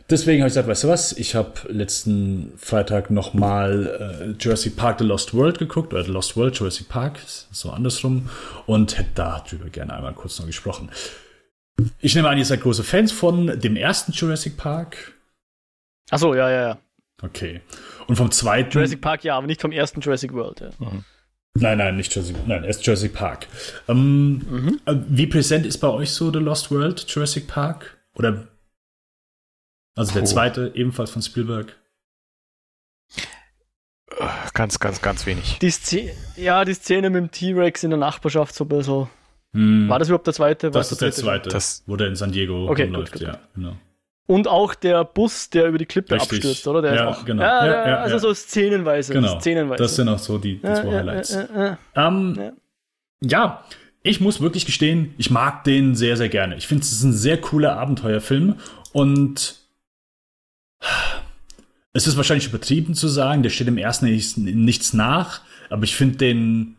Deswegen habe ich gesagt, weißt du was? Ich habe letzten Freitag nochmal äh, Jurassic Park The Lost World geguckt, oder The Lost World Jurassic Park, so andersrum, und hätte darüber gerne einmal kurz noch gesprochen. Ich nehme an, ihr seid große Fans von dem ersten Jurassic Park. Achso, ja, ja, ja. Okay. Und vom zweiten. Jurassic Park, ja, aber nicht vom ersten Jurassic World, ja. Mhm. Nein, nein, nicht Jurassic, nein, erst Jurassic Park. Ähm, mhm. Äh, wie präsent ist bei euch so The Lost World, Jurassic Park? Oder also der zweite, ebenfalls von Spielberg. Ganz, ganz, ganz wenig. Die Szene, ja, die Szene mit dem T-Rex in der Nachbarschaft so ein bisschen. Hm. War das überhaupt der zweite? Das ist der zweite, das, wo der in San Diego okay, rumläuft, gut, gut, ja, genau. Und auch der Bus, der über die Klippe Richtig. abstürzt, oder? Der ja, ist auch, genau. Ja, ja, ja, also so szenenweise. Genau. Szenenweise. Das sind auch so die, die zwei Highlights. Ähm, ja, ich muss wirklich gestehen, ich mag den sehr, sehr gerne. Ich finde, es ist ein sehr cooler Abenteuerfilm und es ist wahrscheinlich übertrieben zu sagen, der steht im ersten nichts nach, aber ich finde den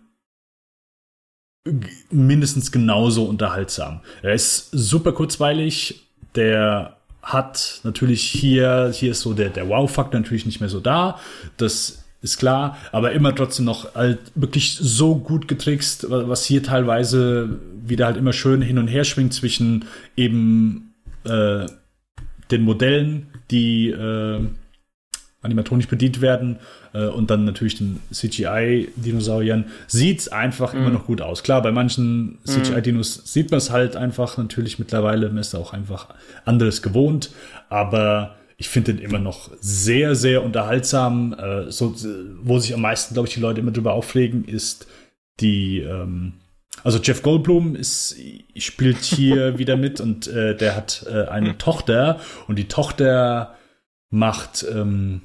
mindestens genauso unterhaltsam. Er ist super kurzweilig, der hat natürlich hier, hier ist so der, der Wow-Faktor natürlich nicht mehr so da. Das ist klar, aber immer trotzdem noch halt wirklich so gut getrickst, was hier teilweise wieder halt immer schön hin und her schwingt zwischen eben äh, den Modellen, die äh, animatronisch bedient werden äh, und dann natürlich den CGI-Dinosauriern, sieht es einfach mhm. immer noch gut aus. Klar, bei manchen CGI-Dinos sieht man es halt einfach natürlich mittlerweile, man ist auch einfach anderes gewohnt, aber ich finde den immer noch sehr, sehr unterhaltsam. Äh, so, wo sich am meisten, glaube ich, die Leute immer drüber aufregen, ist die ähm, also Jeff Goldblum ist, spielt hier [LAUGHS] wieder mit und äh, der hat äh, eine mhm. Tochter und die Tochter macht, ähm,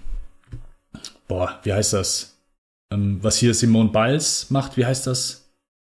boah, wie heißt das? Ähm, was hier Simone Biles macht, wie heißt das?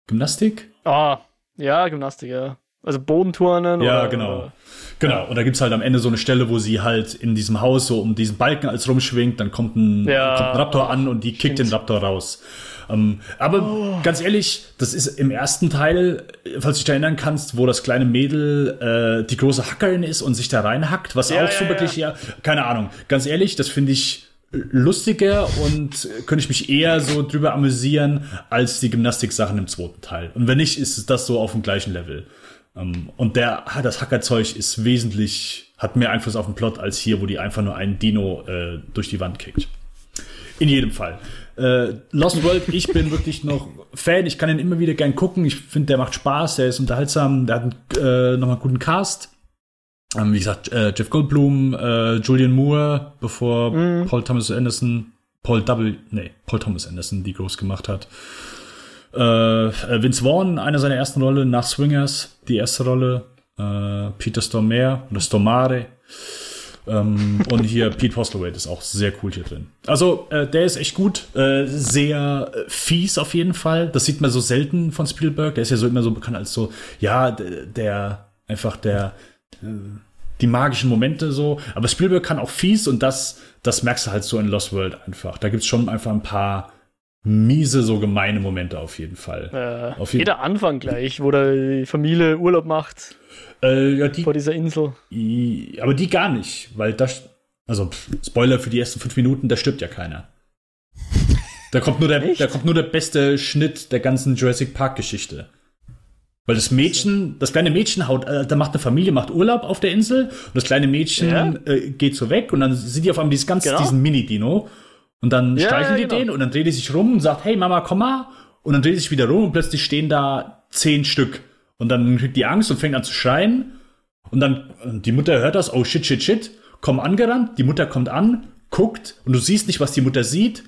Gymnastik? Ah, ja, Gymnastik, ja. Also Bodenturnen. Ja, oder, genau. Oder, genau. Und da gibt es halt am Ende so eine Stelle, wo sie halt in diesem Haus so um diesen Balken als rumschwingt, dann kommt ein, ja, kommt ein Raptor an und die kickt den Raptor raus. Ähm, aber oh. ganz ehrlich, das ist im ersten Teil, falls du dich erinnern kannst, wo das kleine Mädel äh, die große Hackerin ist und sich da reinhackt, was ja, auch so wirklich, ja, keine Ahnung. Ganz ehrlich, das finde ich lustiger und könnte ich mich eher so drüber amüsieren als die Gymnastik-Sachen im zweiten Teil. Und wenn nicht, ist das so auf dem gleichen Level. Um, und der, das Hackerzeug ist wesentlich, hat mehr Einfluss auf den Plot als hier, wo die einfach nur einen Dino äh, durch die Wand kickt. In jedem Fall. Äh, Lost World, ich bin wirklich noch Fan. Ich kann ihn immer wieder gern gucken. Ich finde, der macht Spaß, der ist unterhaltsam, der hat äh, nochmal einen guten Cast. Ähm, wie gesagt, äh, Jeff Goldblum, äh, Julian Moore, bevor mm. Paul Thomas Anderson, Paul Double, nee, Paul Thomas Anderson die groß gemacht hat. Äh, äh, Vince Vaughn, eine seiner ersten Rollen nach Swingers, die erste Rolle. Äh, Peter Stormare oder Stormare. Ähm, und hier [LAUGHS] Pete Postlewaite ist auch sehr cool hier drin. Also, äh, der ist echt gut. Äh, sehr äh, fies auf jeden Fall. Das sieht man so selten von Spielberg. Der ist ja so immer so bekannt als so, ja, der, einfach der, äh, die magischen Momente so. Aber Spielberg kann auch fies und das, das merkst du halt so in Lost World einfach. Da gibt's schon einfach ein paar miese, so gemeine Momente auf jeden Fall. Äh, Auf jeden- jeder Anfang gleich, wo da die Familie Urlaub macht Äh, ja, die, vor dieser Insel. I- aber die gar nicht, weil das, also pff, Spoiler für die ersten fünf Minuten, da stirbt ja keiner. Da kommt nur der, Echt? da kommt nur der beste Schnitt der ganzen Jurassic Park Geschichte. Weil das Mädchen, das kleine Mädchen haut, äh, da macht eine Familie, macht Urlaub auf der Insel und das kleine Mädchen Ja. äh, geht so weg und dann sieht die auf einmal dieses ganz, Genau. diesen Mini-Dino und dann Ja, streichelt ja, die genau. den und dann dreht die sich rum und sagt, hey Mama, komm mal und dann dreht die sich wieder rum und plötzlich stehen da zehn Stück und dann kriegt die Angst und fängt an zu schreien und dann die Mutter hört das, oh shit, shit, shit, komm angerannt, die Mutter kommt an, guckt und du siehst nicht, was die Mutter sieht.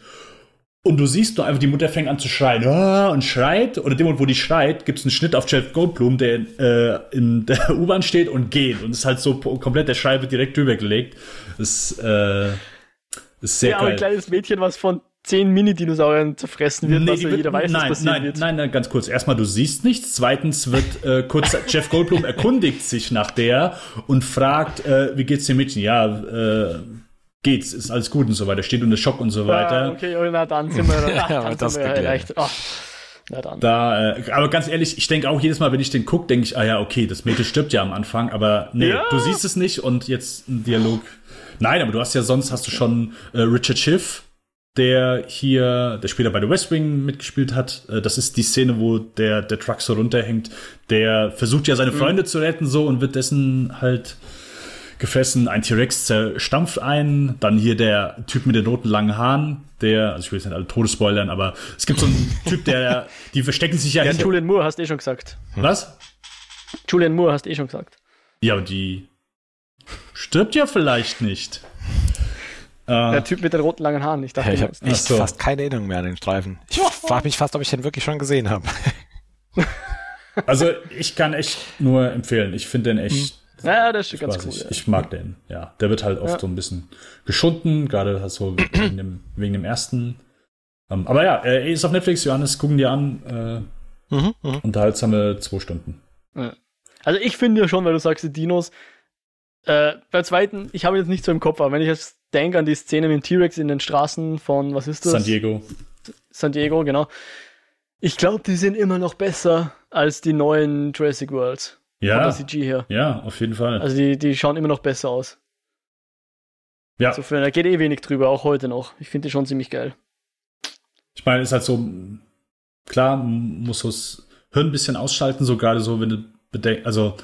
Und du siehst nur einfach, die Mutter fängt an zu schreien ah, und schreit. Und in dem Moment, wo die schreit, gibt es einen Schnitt auf Jeff Goldblum, der äh, in der [LAUGHS] U-Bahn steht und geht. Und es ist halt so komplett, der Schrei wird direkt drüber gelegt. Das äh, ist sehr Ja, aber ein geil. kleines Mädchen, was von zehn Mini-Dinosauriern zerfressen wird, Nee, was ja wird- jeder weiß, nein, was passieren nein, wird. Nein, nein, ganz kurz. Erstmal, du siehst nichts. Zweitens wird äh, kurz [LAUGHS] Jeff Goldblum erkundigt sich nach der und fragt, äh, wie geht's dem Mädchen? Ja, äh, geht's, ist alles gut und so weiter. Steht unter Schock und so weiter. Ah, okay, oh, na dann sind wir, [LAUGHS] na, Ja, dann das sind wir geklärt. erreicht. Ah, na dann. Da, äh, aber ganz ehrlich, ich denke auch jedes Mal, wenn ich den gucke, denke ich, ah ja, okay, das Mädchen stirbt ja am Anfang, aber nee, Ja. du siehst es nicht und jetzt ein Dialog. Nein, aber du hast ja sonst hast du schon äh, Richard Schiff, der hier, der später bei The West Wing mitgespielt hat. Äh, das ist die Szene, wo der, der Truck so runterhängt. Der versucht ja seine Freunde zu retten so und wird dessen halt gefressen. Ein T-Rex zerstampft einen. Dann hier der Typ mit den roten langen Haaren, der, also ich will jetzt nicht alle Todesspoilern, aber es gibt so einen [LAUGHS] Typ, der, die verstecken sich ja, Ja, hinter- Julian Moore hast eh schon gesagt. Was? Julian Moore hast eh schon gesagt. Ja, aber die stirbt ja vielleicht nicht. Äh, Der Typ mit den roten langen Haaren. Ich dachte, Ja, ich habe echt so. fast keine Erinnerung mehr an den Streifen. Ich [LAUGHS] frage mich fast, ob ich den wirklich schon gesehen habe. [LAUGHS] also ich kann echt nur empfehlen. Ich finde den echt ja, das ist ganz cool. Ja. Ich mag den, ja. Der wird halt oft Ja. so ein bisschen geschunden, gerade halt so wegen dem, wegen dem ersten. Ähm, aber ja, er ist auf Netflix, Johannes, gucken dir an. Mhm, mhm. Äh, unterhaltsame zwei Stunden. Also ich finde ja schon, weil du sagst, die Dinos, äh, beim zweiten, ich habe jetzt nicht so im Kopf, aber wenn ich jetzt denke an die Szene mit dem T-Rex in den Straßen von, was ist das? San Diego. San Diego, genau. Ich glaube, die sind immer noch besser als die neuen Jurassic Worlds. Von Ja, der CG her. ja, auf jeden Fall. Also die, die schauen immer noch besser aus. ja, Insofern, da geht eh wenig drüber, auch heute noch. Ich finde die schon ziemlich geil. ich meine, ist halt so, klar, muss so das Hirn ein bisschen ausschalten, so gerade so, wenn du bedenkst, also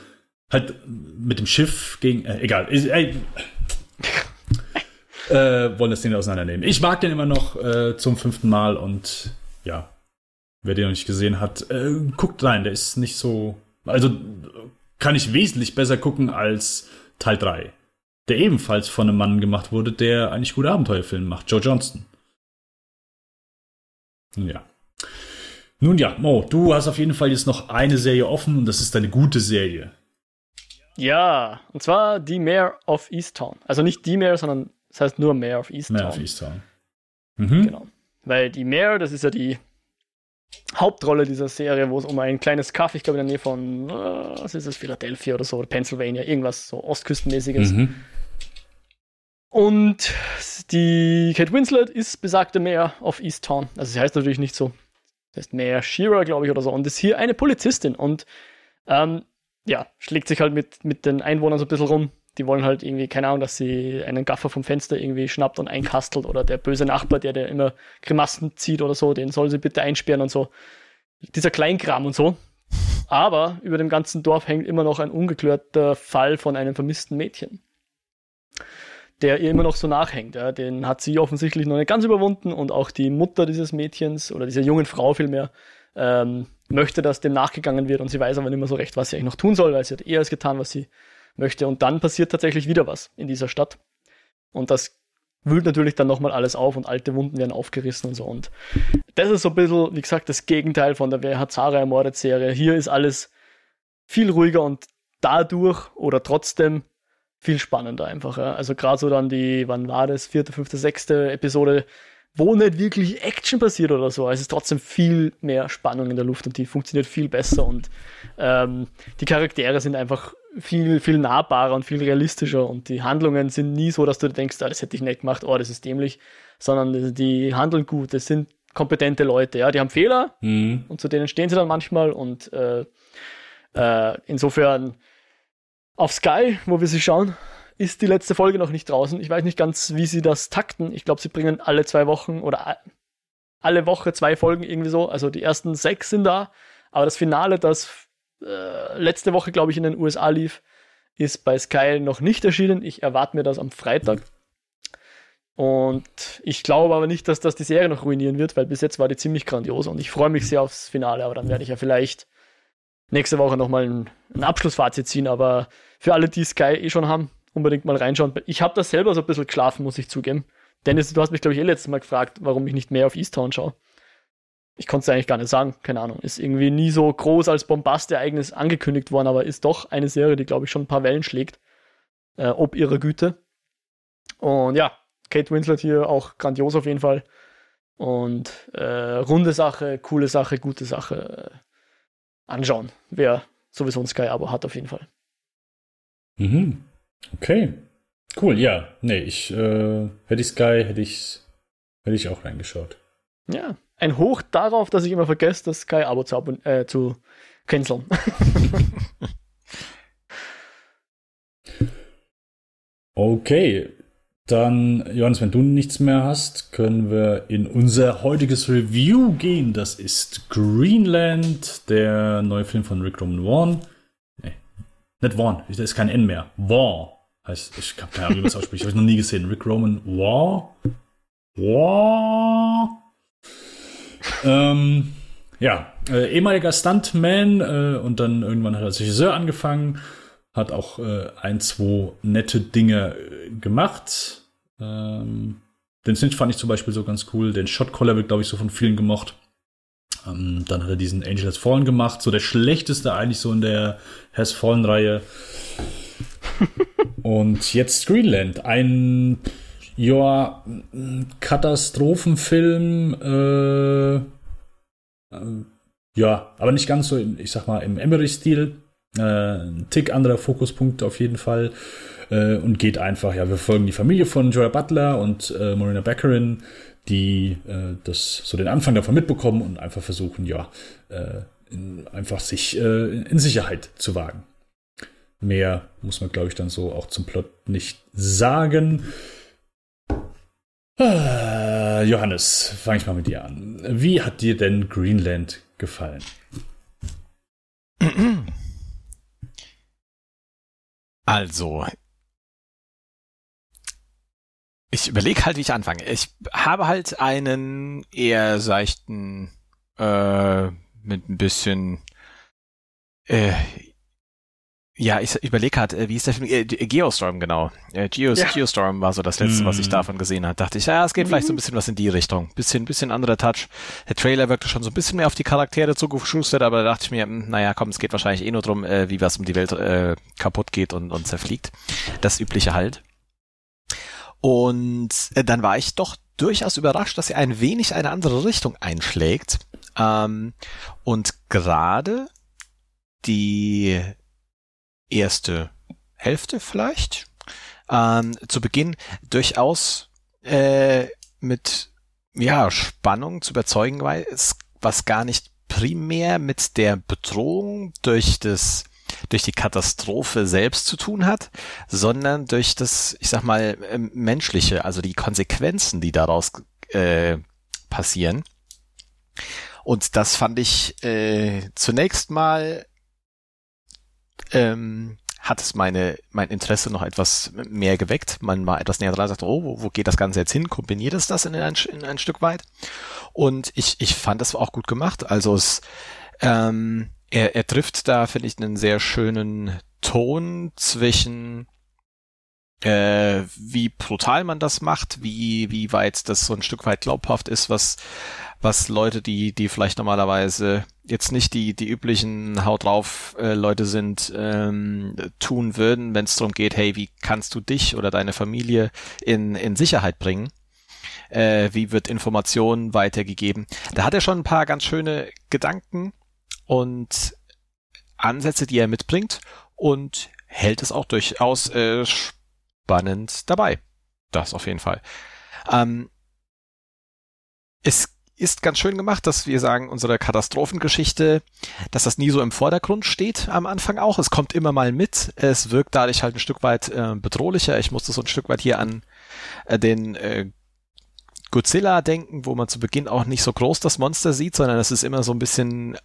halt mit dem Schiff gegen, äh, egal, ey, äh, wollen das Ding auseinandernehmen. Ich mag den immer noch äh, zum fünften Mal und ja, wer den noch nicht gesehen hat, äh, guckt rein, der ist nicht so, also kann ich wesentlich besser gucken als Teil 3, der ebenfalls von einem Mann gemacht wurde, der eigentlich gute Abenteuerfilme macht, Joe Johnston. Ja. Nun ja, Mo, du hast auf jeden Fall jetzt noch eine Serie offen und das ist eine gute Serie. Ja, und zwar die Mayor of Easttown. Also nicht die Mayor, sondern es heißt nur Mayor of Easttown. Mehr auf Easttown. Mhm. Genau. Weil die Mayor, das ist ja die Hauptrolle dieser Serie, wo es um ein kleines Kaff, ich glaube in der Nähe von, äh, was ist es, Philadelphia oder so, oder Pennsylvania, irgendwas so Ostküstenmäßiges. Mhm. Und die Kate Winslet ist besagte Mayor of Easttown. Also sie heißt natürlich nicht so. Sie heißt Mayor Shearer, glaube ich, oder so. Und ist hier eine Polizistin. Und ähm, ja, schlägt sich halt mit, mit den Einwohnern so ein bisschen rum. Die wollen halt irgendwie, keine Ahnung, dass sie einen Gaffer vom Fenster irgendwie schnappt und einkastelt. Oder der böse Nachbar, der, der immer Grimassen zieht oder so, den soll sie bitte einsperren und so. Dieser Kleinkram und so. Aber über dem ganzen Dorf hängt immer noch ein ungeklärter Fall von einem vermissten Mädchen der ihr immer noch so nachhängt. Ja. Den hat sie offensichtlich noch nicht ganz überwunden und auch die Mutter dieses Mädchens oder dieser jungen Frau vielmehr ähm, möchte, dass dem nachgegangen wird und sie weiß aber nicht mehr so recht, was sie eigentlich noch tun soll, weil sie hat eher alles getan, was sie möchte. Und dann passiert tatsächlich wieder was in dieser Stadt. Und das wühlt natürlich dann nochmal alles auf und alte Wunden werden aufgerissen und so. Und das ist so ein bisschen, wie gesagt, das Gegenteil von der Wer hat Sarah ermordet Serie. Hier ist alles viel ruhiger und dadurch oder trotzdem viel spannender einfach. Ja. Also gerade so dann die, wann war das, vierte, fünfte, sechste Episode, wo nicht wirklich Action passiert oder so. Es ist trotzdem viel mehr Spannung in der Luft und die funktioniert viel besser und ähm, die Charaktere sind einfach viel, viel nahbarer und viel realistischer und die Handlungen sind nie so, dass du denkst, ah, das hätte ich nicht gemacht, oh, das ist dämlich, sondern die handeln gut, das sind kompetente Leute, ja, die haben Fehler mhm. und zu denen stehen sie dann manchmal und äh, äh, insofern auf Sky, wo wir sie schauen, ist die letzte Folge noch nicht draußen. Ich weiß nicht ganz, wie sie das takten. Ich glaube, sie bringen alle zwei Wochen oder alle Woche zwei Folgen irgendwie so. Also die ersten sechs sind da, aber das Finale, das äh, letzte Woche, glaube ich, in den USA lief, ist bei Sky noch nicht erschienen. Ich erwarte mir das am Freitag. Und ich glaube aber nicht, dass das die Serie noch ruinieren wird, weil bis jetzt war die ziemlich grandios und ich freue mich sehr aufs Finale, aber dann werde ich ja vielleicht nächste Woche nochmal ein, ein Abschlussfazit ziehen. Aber für alle, die Sky eh schon haben, unbedingt mal reinschauen. Ich habe das selber so ein bisschen geschlafen, muss ich zugeben. Dennis, du hast mich, glaube ich, eh letztes Mal gefragt, warum ich nicht mehr auf Easttown schaue. Ich konnte es eigentlich gar nicht sagen, keine Ahnung. Ist irgendwie nie so groß als Bombastereignis angekündigt worden, aber ist doch eine Serie, die, glaube ich, schon ein paar Wellen schlägt. Äh, ob ihrer Güte. Und ja, Kate Winslet hier auch grandios auf jeden Fall. Und äh, runde Sache, coole Sache, gute Sache. Äh, anschauen, wer sowieso ein Sky-Abo hat, auf jeden Fall. Mhm. Okay. Cool, ja. Nee, ich äh, hätte ich Sky, hätte ich hätte ich auch reingeschaut. Ja. Ein Hoch darauf, dass ich immer vergesse, das Sky-Abo zu, äh, zu canceln. [LAUGHS] okay. Dann, Johannes, wenn du nichts mehr hast, können wir in unser heutiges Review gehen. Das ist Greenland, der neue Film von Rick Roman. Nicht Vaughn, da ist kein N mehr. Vaughn heißt, ich habe keine Ahnung, wie man das ausspricht, habe ich noch nie gesehen. Rick Roman Vaughn. Vaughn. ähm, ja, äh, ehemaliger Stuntman äh, und dann irgendwann hat er als Regisseur angefangen, hat auch äh, ein, zwei nette Dinge äh, gemacht. Ähm, den Snitch fand ich zum Beispiel so ganz cool. Den Shot Collar wird, glaube ich, so von vielen gemocht. Ähm, dann hat er diesen Angel Has Fallen gemacht, so der schlechteste eigentlich so in der Has Fallen Reihe. [LAUGHS] Und jetzt Greenland, ein ja, Katastrophenfilm, äh, äh, ja, aber nicht ganz so, ich sag mal, im Emery-Stil. Äh, ein Tick anderer Fokuspunkt auf jeden Fall. Äh, und geht einfach, ja, wir folgen die Familie von Joy Butler und äh, Marina Beckerin, die äh, das so den Anfang davon mitbekommen und einfach versuchen, ja, äh, in, einfach sich äh, in Sicherheit zu wagen. Mehr muss man, glaube ich, dann so auch zum Plot nicht sagen. Ah, Johannes, fange ich mal mit dir an. Wie hat dir denn Greenland gefallen? Also, ich überlege halt, wie ich anfange. Ich habe halt einen eher seichten, äh, mit ein bisschen, äh, ja, ich überlege halt, äh, wie ist der Film? Äh, Geostorm, genau. Äh, Geos, ja. Geostorm war so das letzte, mm. was ich mhm. davon gesehen habe. Dachte ich, ja, es geht mm. vielleicht so ein mhm. bisschen was in die Richtung. Bisschen, bisschen anderer Touch. Der Trailer wirkte schon so ein bisschen mehr auf die Charaktere zugeschustert, aber da dachte ich mir, mh, hm, naja, komm, es geht wahrscheinlich eh nur drum, äh, wie was um die Welt äh, kaputt geht und, und zerfliegt. Das übliche halt. Und äh, dann war ich doch durchaus überrascht, dass er ein wenig eine andere Richtung einschlägt. Ähm, und gerade die erste Hälfte vielleicht ähm, zu Beginn durchaus äh, mit ja Spannung zu überzeugen weiß, was gar nicht primär mit der Bedrohung durch das durch die Katastrophe selbst zu tun hat, sondern durch das, ich sag mal, ähm, menschliche, also die Konsequenzen, die daraus äh, passieren. Und das fand ich äh, zunächst mal ähm, hat es meine mein Interesse noch etwas mehr geweckt. Man war etwas näher dran, sagt, oh, wo, wo geht das Ganze jetzt hin? Kombiniert es das in ein, in ein Stück weit? Und ich ich fand das auch gut gemacht. Also es ähm, er, er trifft da, finde ich, einen sehr schönen Ton zwischen äh, wie brutal man das macht, wie, wie weit das so ein Stück weit glaubhaft ist, was, was Leute, die, die vielleicht normalerweise jetzt nicht die, die üblichen Haut drauf äh, Leute sind, ähm, tun würden, wenn es darum geht, hey, wie kannst du dich oder deine Familie in, in Sicherheit bringen? äh, wie wird Information weitergegeben. Da hat er schon ein paar ganz schöne Gedanken und Ansätze, die er mitbringt und hält es auch durchaus äh, spannend dabei. Das auf jeden Fall. Ähm, es ist ganz schön gemacht, dass wir sagen, unsere Katastrophengeschichte, dass das nie so im Vordergrund steht am Anfang auch. Es kommt immer mal mit. Es wirkt dadurch halt ein Stück weit äh, bedrohlicher. Ich musste so ein Stück weit hier an äh, den äh, Godzilla denken, wo man zu Beginn auch nicht so groß das Monster sieht, sondern es ist immer so ein bisschen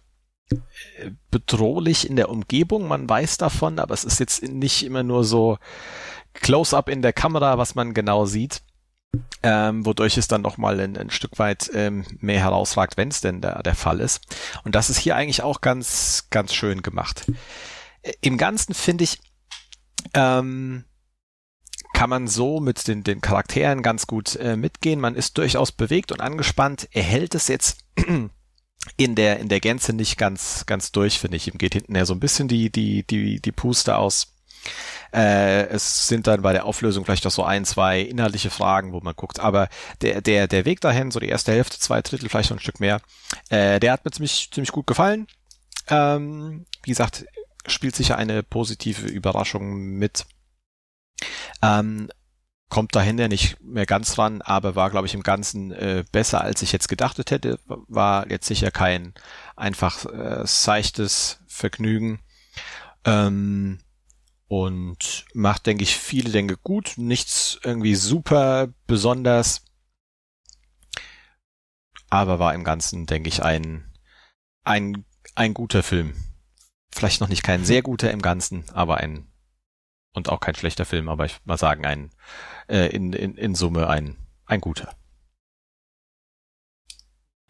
bedrohlich in der Umgebung. Man weiß davon, aber es ist jetzt nicht immer nur so Close-up in der Kamera, was man genau sieht ähm, wodurch es dann noch mal ein, ein Stück weit ähm, mehr herausragt, wenn es denn der, der Fall ist. Und das ist hier eigentlich auch ganz, ganz schön gemacht. Im Ganzen finde ich, ähm, kann man so mit den, den Charakteren ganz gut äh, mitgehen. Man ist durchaus bewegt und angespannt. Er hält es jetzt in der, in der Gänze nicht ganz, ganz durch, finde ich. Ihm geht hinten her so ein bisschen die, die, die, die Puste aus. Äh, es sind dann bei der Auflösung vielleicht noch so ein, zwei inhaltliche Fragen, wo man guckt. Aber der, der, der Weg dahin, so die erste Hälfte, zwei Drittel, vielleicht noch ein Stück mehr, äh, der hat mir ziemlich, ziemlich gut gefallen. Ähm, wie gesagt, spielt sicher eine positive Überraschung mit. Ähm, kommt dahin ja nicht mehr ganz ran, aber war, glaube ich, im Ganzen äh, besser, als ich jetzt gedacht hätte. War jetzt sicher kein einfach äh, seichtes Vergnügen. Ähm, und macht, denke ich, viele Dinge gut. Nichts irgendwie super besonders. Aber war im Ganzen, denke ich, ein, ein, ein guter Film. Vielleicht noch nicht kein sehr guter im Ganzen, aber ein, und auch kein schlechter Film, aber ich mal sagen, ein, äh, in, in, in Summe ein, ein guter.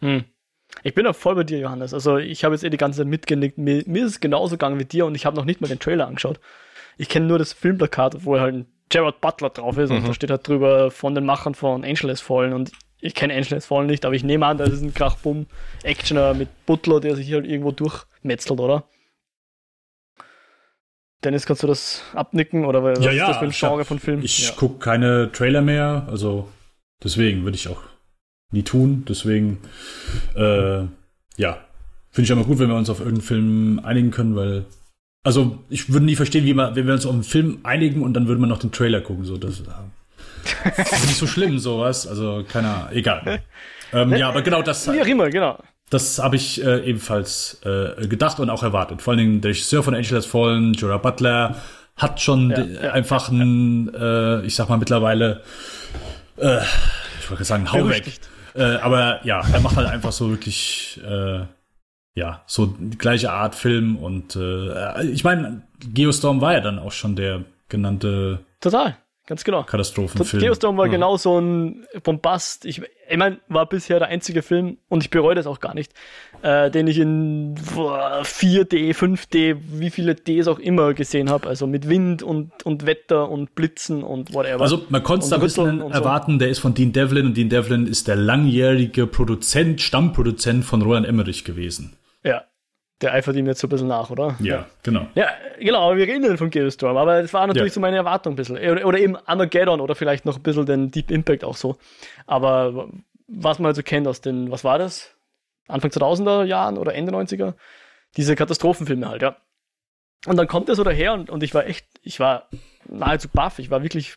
Hm. Ich bin auch voll bei dir, Johannes. Also ich habe jetzt eh die ganze Zeit mitgenickt. Mir, mir ist es genauso gegangen wie dir und ich habe noch nicht mal den Trailer angeschaut. Ich kenne nur das Filmplakat, wo halt ein Gerard Butler drauf ist mhm. und da steht halt drüber von den Machern von Angel has Fallen und ich kenne Angel has Fallen nicht, aber ich nehme an, das ist ein Krachbumm-Actioner mit Butler, der sich halt irgendwo durchmetzelt, oder? Dennis, kannst du das abnicken oder was ja, ist das für ein Genre von Film? Ich ja. gucke keine Trailer mehr, also deswegen würde ich auch nie tun. Deswegen, äh, ja, finde ich immer gut, wenn wir uns auf irgendeinen Film einigen können, weil also, ich würde nie verstehen, wie man, wenn wir uns auf einen Film einigen und dann würde man noch den Trailer gucken. So, das äh, [LAUGHS] ist nicht so schlimm, sowas. Also, keiner, egal. [LAUGHS] ähm, ja, aber genau das. Wie auch immer, genau. Das habe ich äh, ebenfalls äh, gedacht und auch erwartet. Vor allen Dingen der Regisseur von Angel Has Fallen, Jorah Butler, hat schon ja, ja, einfach ja, ein, äh, ich sag mal mittlerweile, äh, ich wollte sagen, hau weg. Äh, aber ja, er macht halt einfach so wirklich äh, ja, so die gleiche Art Film und äh, ich meine, Geostorm war ja dann auch schon der genannte Total, ganz genau. Katastrophenfilm. Geostorm war ja. genau so ein Bombast. Ich, ich meine, war bisher der einzige Film und ich bereue das auch gar nicht, äh, den ich in 4D, 5D, wie viele Ds auch immer gesehen habe. Also mit Wind und, und Wetter und Blitzen und whatever. Also man konnte es ein bisschen erwarten, so. der ist von Dean Devlin und Dean Devlin ist der langjährige Produzent, Stammproduzent von Roland Emmerich gewesen. Ja. Der eifert ihm jetzt so ein bisschen nach, oder? Ja, genau. Ja, genau, aber wir reden ja von Geostorm, aber das war natürlich ja. so meine Erwartung ein bisschen. Oder, oder, eben Armageddon oder vielleicht noch ein bisschen den Deep Impact auch so. Aber was man also kennt aus den, was war das? Anfang 2000er Jahren oder Ende 90er? Diese Katastrophenfilme halt, ja. Und dann kommt er so daher und, und ich war echt, ich war nahezu baff, ich war wirklich,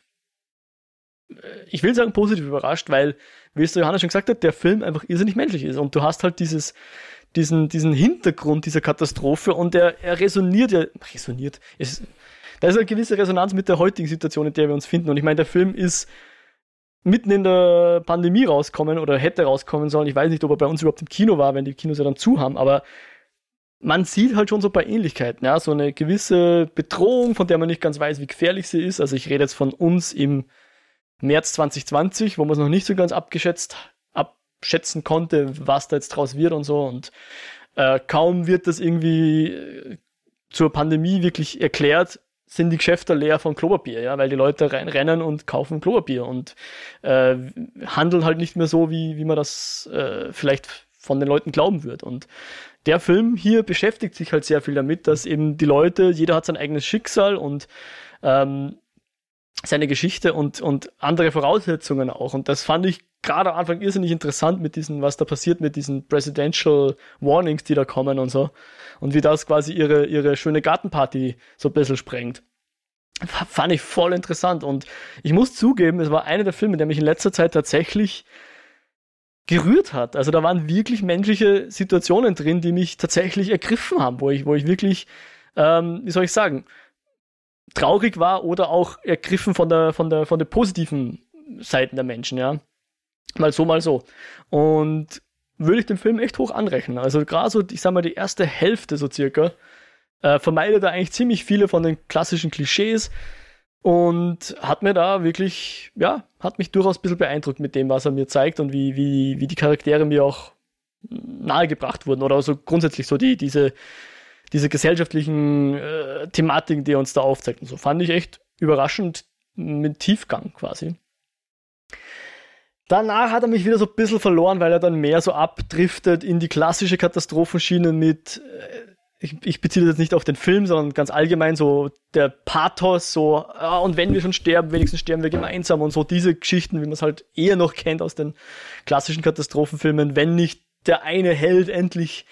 äh, ich will sagen positiv überrascht, weil, wie es der Johannes schon gesagt hat, der Film einfach irrsinnig menschlich ist und du hast halt dieses, diesen, diesen Hintergrund dieser Katastrophe und er, er resoniert ja, resoniert, es, da ist eine gewisse Resonanz mit der heutigen Situation, in der wir uns finden. Und ich meine, der Film ist mitten in der Pandemie rauskommen oder hätte rauskommen sollen. Ich weiß nicht, ob er bei uns überhaupt im Kino war, wenn die Kinos ja dann zu haben, aber man sieht halt schon so ein paar Ähnlichkeiten, ja, so eine gewisse Bedrohung, von der man nicht ganz weiß, wie gefährlich sie ist. Also ich rede jetzt von uns im März 2020, wo man es noch nicht so ganz abgeschätzt schätzen konnte, was da jetzt draus wird und so. Und äh, kaum wird das irgendwie äh, zur Pandemie wirklich erklärt, sind die Geschäfte leer von Klopapier, ja, weil die Leute reinrennen und kaufen Klopapier und äh, handeln halt nicht mehr so, wie, wie man das äh, vielleicht von den Leuten glauben wird. Und der Film hier beschäftigt sich halt sehr viel damit, dass eben die Leute, jeder hat sein eigenes Schicksal und ähm, seine Geschichte und, und andere Voraussetzungen auch. Und das fand ich gerade am Anfang irrsinnig interessant mit diesen, was da passiert mit diesen Presidential Warnings, die da kommen und so. Und wie das quasi ihre, ihre schöne Gartenparty so ein bisschen sprengt. Fand ich voll interessant. Und ich muss zugeben, es war einer der Filme, der mich in letzter Zeit tatsächlich gerührt hat. Also da waren wirklich menschliche Situationen drin, die mich tatsächlich ergriffen haben, wo ich, wo ich wirklich, ähm, wie soll ich sagen, traurig war oder auch ergriffen von der, von der, von der positiven Seiten der Menschen, ja. Mal so, mal so. Und würde ich den Film echt hoch anrechnen. Also gerade so, ich sag mal, die erste Hälfte so circa, äh, vermeidet er eigentlich ziemlich viele von den klassischen Klischees und hat mir da wirklich, ja, hat mich durchaus ein bisschen beeindruckt mit dem, was er mir zeigt und wie, wie, wie die Charaktere mir auch nahegebracht wurden oder so grundsätzlich so die, diese, diese gesellschaftlichen äh, Thematiken, die er uns da aufzeigt. Und so fand ich echt überraschend mit Tiefgang quasi. Danach hat er mich wieder so ein bisschen verloren, weil er dann mehr so abdriftet in die klassische Katastrophenschiene mit, äh, ich, ich beziehe das jetzt nicht auf den Film, sondern ganz allgemein so der Pathos, so, ah, und wenn wir schon sterben, wenigstens sterben wir gemeinsam und so diese Geschichten, wie man es halt eher noch kennt aus den klassischen Katastrophenfilmen, wenn nicht der eine Held endlich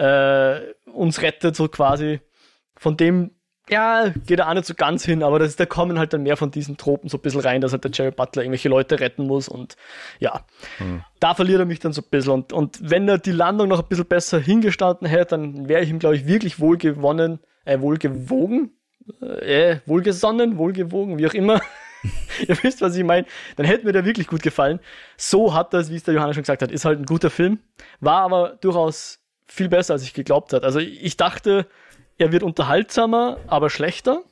äh, uns rettet, so quasi. Von dem, ja, geht er auch nicht so ganz hin, aber das, da kommen halt dann mehr von diesen Tropen so ein bisschen rein, dass halt der Jerry Butler irgendwelche Leute retten muss und ja, hm. da verliert er mich dann so ein bisschen. Und, und wenn er die Landung noch ein bisschen besser hingestanden hätte, dann wäre ich ihm, glaube ich, wirklich wohlgewonnen, äh, wohlgewogen, äh, wohlgesonnen, wohlgewogen, wie auch immer. [LAUGHS] Ihr wisst, was ich meine. Dann hätte mir der wirklich gut gefallen. So hat das, wie es der Johanna schon gesagt hat, ist halt ein guter Film. War aber durchaus viel besser, als ich geglaubt hat. Also ich dachte, er wird unterhaltsamer, aber schlechter,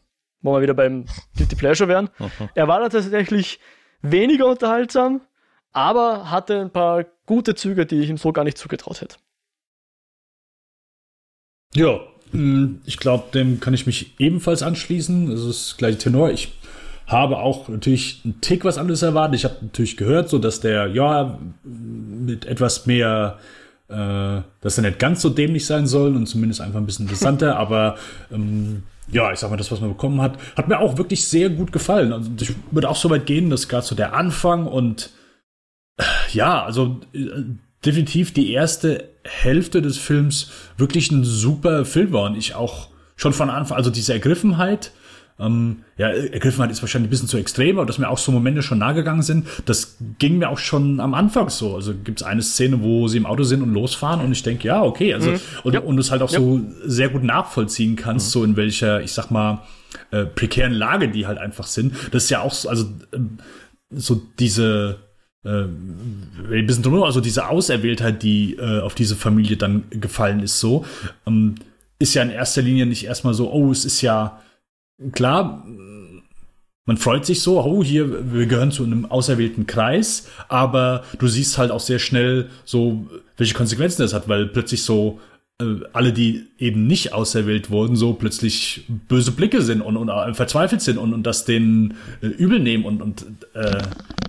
wo wir wieder beim Guilty Pleasure wären. Mhm. Er war tatsächlich weniger unterhaltsam, aber hatte ein paar gute Züge, die ich ihm so gar nicht zugetraut hätte. Ja, mm, ich glaube, dem kann ich mich ebenfalls anschließen. Das ist gleich Tenor. Ich habe auch natürlich einen Tick was anderes erwartet. Ich habe natürlich gehört, so dass der ja mit etwas mehr äh, dass er nicht ganz so dämlich sein soll und zumindest einfach ein bisschen interessanter, [LAUGHS] aber ähm, ja, ich sag mal, das, was man bekommen hat, hat mir auch wirklich sehr gut gefallen. Also ich würde auch so weit gehen, dass gerade so der Anfang und äh, ja, also äh, definitiv die erste Hälfte des Films wirklich ein super Film war und ich auch schon von Anfang, also diese Ergriffenheit, ähm, ja, Ergriffenheit ist wahrscheinlich ein bisschen zu extrem, aber dass mir auch so Momente schon nahegegangen sind, das ging mir auch schon am Anfang so. Also gibt es eine Szene, wo sie im Auto sind und losfahren und ich denke, ja, okay, also mhm. und, ja. und du es halt auch ja. so sehr gut nachvollziehen kannst, mhm. so in welcher, ich sag mal, äh, prekären Lage die halt einfach sind. Das ist ja auch so, also äh, so diese äh, ein bisschen drumherum, also diese Auserwähltheit, die äh, auf diese Familie dann gefallen ist, so, ähm, ist ja in erster Linie nicht erstmal so, oh, es ist ja klar, man freut sich so, oh, hier, wir gehören zu einem auserwählten Kreis, aber du siehst halt auch sehr schnell so, welche Konsequenzen das hat, weil plötzlich so äh, alle, die eben nicht auserwählt wurden, so plötzlich böse Blicke sind und, und äh, verzweifelt sind und, und das denen äh, übel nehmen und, und äh,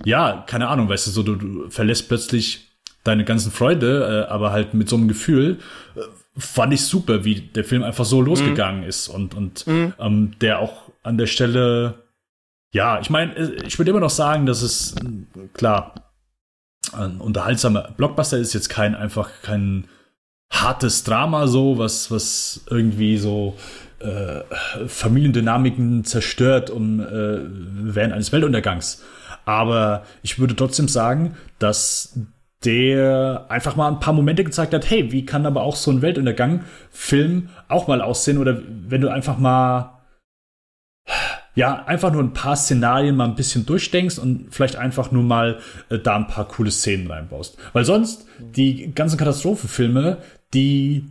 ja, keine Ahnung, weißt du, so du, du verlässt plötzlich deine ganzen Freude, äh, aber halt mit so einem Gefühl, äh, fand ich super, wie der Film einfach so losgegangen mhm. ist und, und mhm. ähm, der auch an der Stelle, ja, ich meine, äh, ich würde immer noch sagen, dass es, klar, ein unterhaltsamer Blockbuster ist jetzt kein einfach kein hartes Drama so, was, was irgendwie so äh, Familiendynamiken zerstört um, äh, während eines Weltuntergangs. Aber ich würde trotzdem sagen, dass der einfach mal ein paar Momente gezeigt hat, hey, wie kann aber auch so ein Weltuntergang-Film auch mal aussehen? Oder wenn du einfach mal, ja, einfach nur ein paar Szenarien mal ein bisschen durchdenkst und vielleicht einfach nur mal äh, da ein paar coole Szenen reinbaust. Weil sonst, die ganzen Katastrophenfilme, die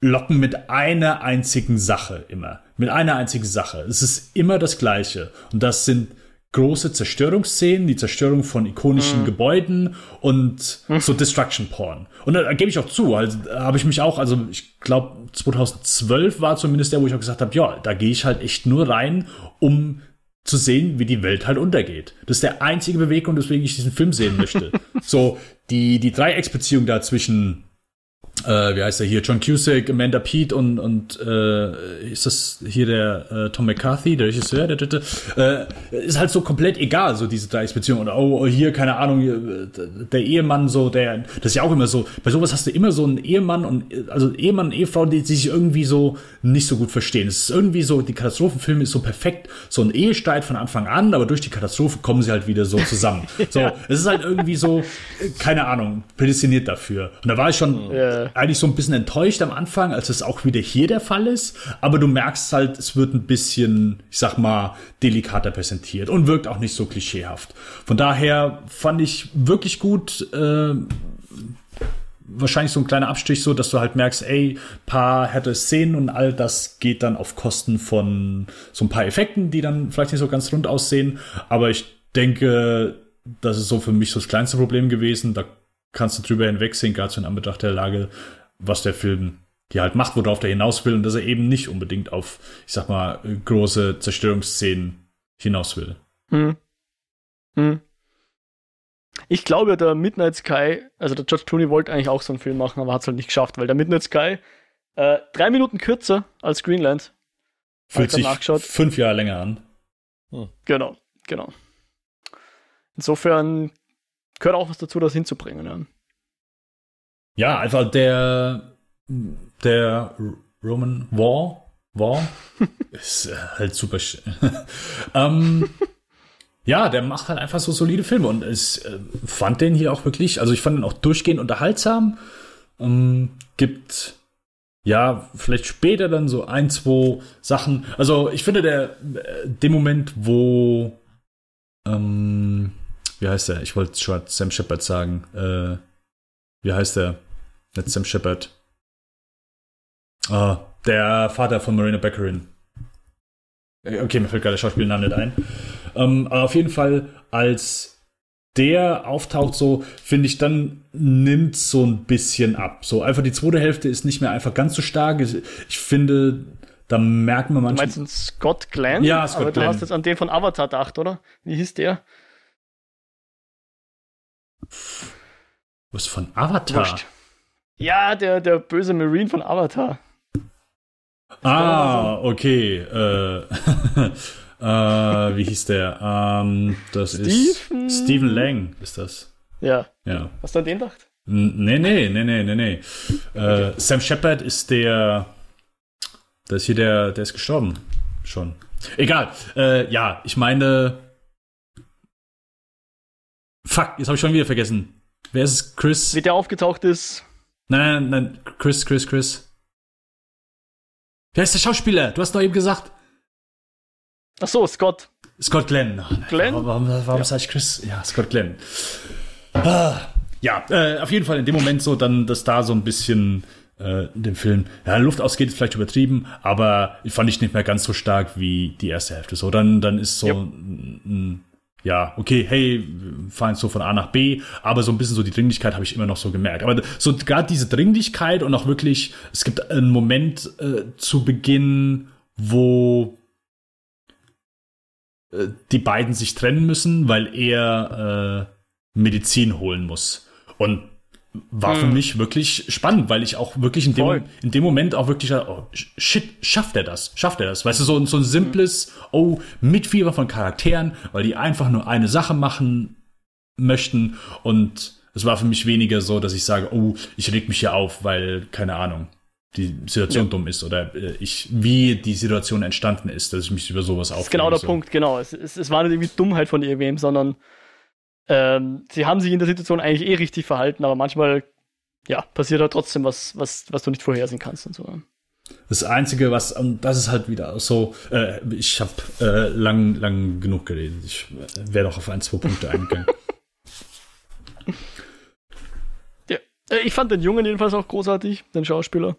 locken mit einer einzigen Sache immer. Mit einer einzigen Sache. Es ist immer das Gleiche. Und das sind große Zerstörungsszenen, die Zerstörung von ikonischen mhm. Gebäuden und mhm. so Destruction Porn. Und da, da gebe ich auch zu, also habe ich mich auch, also ich glaube 2012 war zumindest der, wo ich auch gesagt habe, ja, da gehe ich halt echt nur rein, um zu sehen, wie die Welt halt untergeht. Das ist der einzige Bewegung, weswegen ich diesen Film sehen möchte. [LAUGHS] so die die Dreiecksbeziehung da zwischen äh, wie heißt er hier, John Cusack, Amanda Pete und, und äh, ist das hier der äh, Tom McCarthy, der Regisseur, der dritte, äh, ist halt so komplett egal, so diese Dreiecksbeziehung. Und oh, hier, keine Ahnung, hier, der Ehemann, so, der, das ist ja auch immer so, bei sowas hast du immer so einen Ehemann und, also Ehemann, Ehefrau, die, die sich irgendwie so nicht so gut verstehen. Es ist irgendwie so, die Katastrophenfilme ist so perfekt, so ein Ehestreit von Anfang an, aber durch die Katastrophe kommen sie halt wieder so zusammen. [LAUGHS] So, es ist halt irgendwie so, keine Ahnung, prädestiniert dafür. Und da war ich schon, Ja. Eigentlich so ein bisschen enttäuscht am Anfang, als es auch wieder hier der Fall ist. Aber du merkst halt, es wird ein bisschen, ich sag mal, delikater präsentiert und wirkt auch nicht so klischeehaft. Von daher fand ich wirklich gut. Äh, wahrscheinlich so ein kleiner Abstich, so dass du halt merkst, ey, paar härte Szenen und all das geht dann auf Kosten von so ein paar Effekten, die dann vielleicht nicht so ganz rund aussehen. Aber ich denke, das ist so für mich so das kleinste Problem gewesen. Da kannst du drüber hinwegsehen, gerade so in Anbetracht der Lage, was der Film hier halt macht, worauf der hinaus will und dass er eben nicht unbedingt auf, ich sag mal, große Zerstörungsszenen hinaus will. Hm. Hm. Ich glaube, der Midnight Sky, also der George Clooney wollte eigentlich auch so einen Film machen, aber hat es halt nicht geschafft, weil der Midnight Sky äh, drei Minuten kürzer als Greenland. Fühlt sich fünf Jahre länger an. Genau, genau. Insofern gehört auch was dazu, das hinzubringen. Ja. Ja, einfach der, der Roman War, War [LAUGHS] ist äh, halt super. [LAUGHS] ähm, ja, der macht halt einfach so solide Filme und ich äh, fand den hier auch wirklich, also ich fand ihn auch durchgehend unterhaltsam. Ähm, gibt ja vielleicht später dann so ein, zwei Sachen. Also ich finde der, äh, dem Moment, wo ähm, wie heißt der? Ich wollte schon Sam Shepard sagen. Äh, wie heißt der? Nicht Sam Shepard. Ah, der Vater von Marina Beckerin. Äh, Okay, mir fällt gerade der Schauspielname nicht ein. Ähm, aber auf jeden Fall, als der auftaucht, so finde ich, dann nimmt so ein bisschen ab. So einfach die zweite Hälfte ist nicht mehr einfach ganz so stark. Ich, finde, da merkt man Du manchmal. meinst einen Scott Glenn? Ja, Scott aber du Glenn. hast jetzt an den von Avatar gedacht, oder? Wie hieß der? Was von Avatar? Wurscht. Ja, der, der böse Marine von Avatar. Ah, okay. Äh, [LAUGHS] äh, wie hieß der? Ähm, das Stephen? ist Stephen Lang, ist das. Ja. Ja. Hast du an den gedacht? Nee, nee, nee, nee, nee, nee. Äh, Sam Shepard ist der. Das ist hier der, der ist gestorben. Schon. Egal. Äh, ja, ich meine. Fuck, jetzt habe ich schon wieder vergessen. Wer ist Chris? Wie der aufgetaucht ist. Nein, nein, nein, Chris, Chris, Chris. Wer ist der Schauspieler? Du hast doch eben gesagt. Ach so, Scott. Scott Glenn. Glenn? Warum, warum, warum sag ich Chris? Ja, Scott Glenn. Ah, ja, äh, auf jeden Fall in dem Moment so, dann, dass da so ein bisschen äh, in dem Film, ja, Luft ausgeht, ist vielleicht übertrieben, aber fand ich nicht mehr ganz so stark wie die erste Hälfte. So, dann, dann ist so, Yep. ein, ein, ja, okay, hey, fahren so von A nach B, aber so ein bisschen so die Dringlichkeit habe ich immer noch so gemerkt. Aber so gerade diese Dringlichkeit und auch wirklich, es gibt einen Moment äh, zu Beginn, wo äh, die beiden sich trennen müssen, weil er äh, Medizin holen muss. Und war für Hm. mich wirklich spannend, weil ich auch wirklich in dem, in dem Moment auch wirklich, oh, shit, schafft er das? Schafft er das? Weißt du, so, ein- so ein simples, oh, Mitfieber von Charakteren, weil die einfach nur eine Sache machen möchten. Und es war für mich weniger so, dass ich sage, oh, ich reg mich hier auf, weil, keine Ahnung, die Situation Ja. dumm ist oder äh, ich, wie die Situation entstanden ist, dass ich mich über sowas aufrege. Das ist genau der so. Punkt, genau. Es, es, es war nicht irgendwie Dummheit von irgendwem, sondern ähm, sie haben sich in der Situation eigentlich eh richtig verhalten, aber manchmal ja, passiert halt trotzdem was, was, was du nicht vorhersehen kannst und so. Das Einzige, was, und das ist halt wieder so, äh, ich habe äh, lang, lang genug geredet. Ich äh, wäre doch auf ein, zwei Punkte eingegangen. [LAUGHS] Ja. Äh, Ich fand den Jungen jedenfalls auch großartig, den Schauspieler.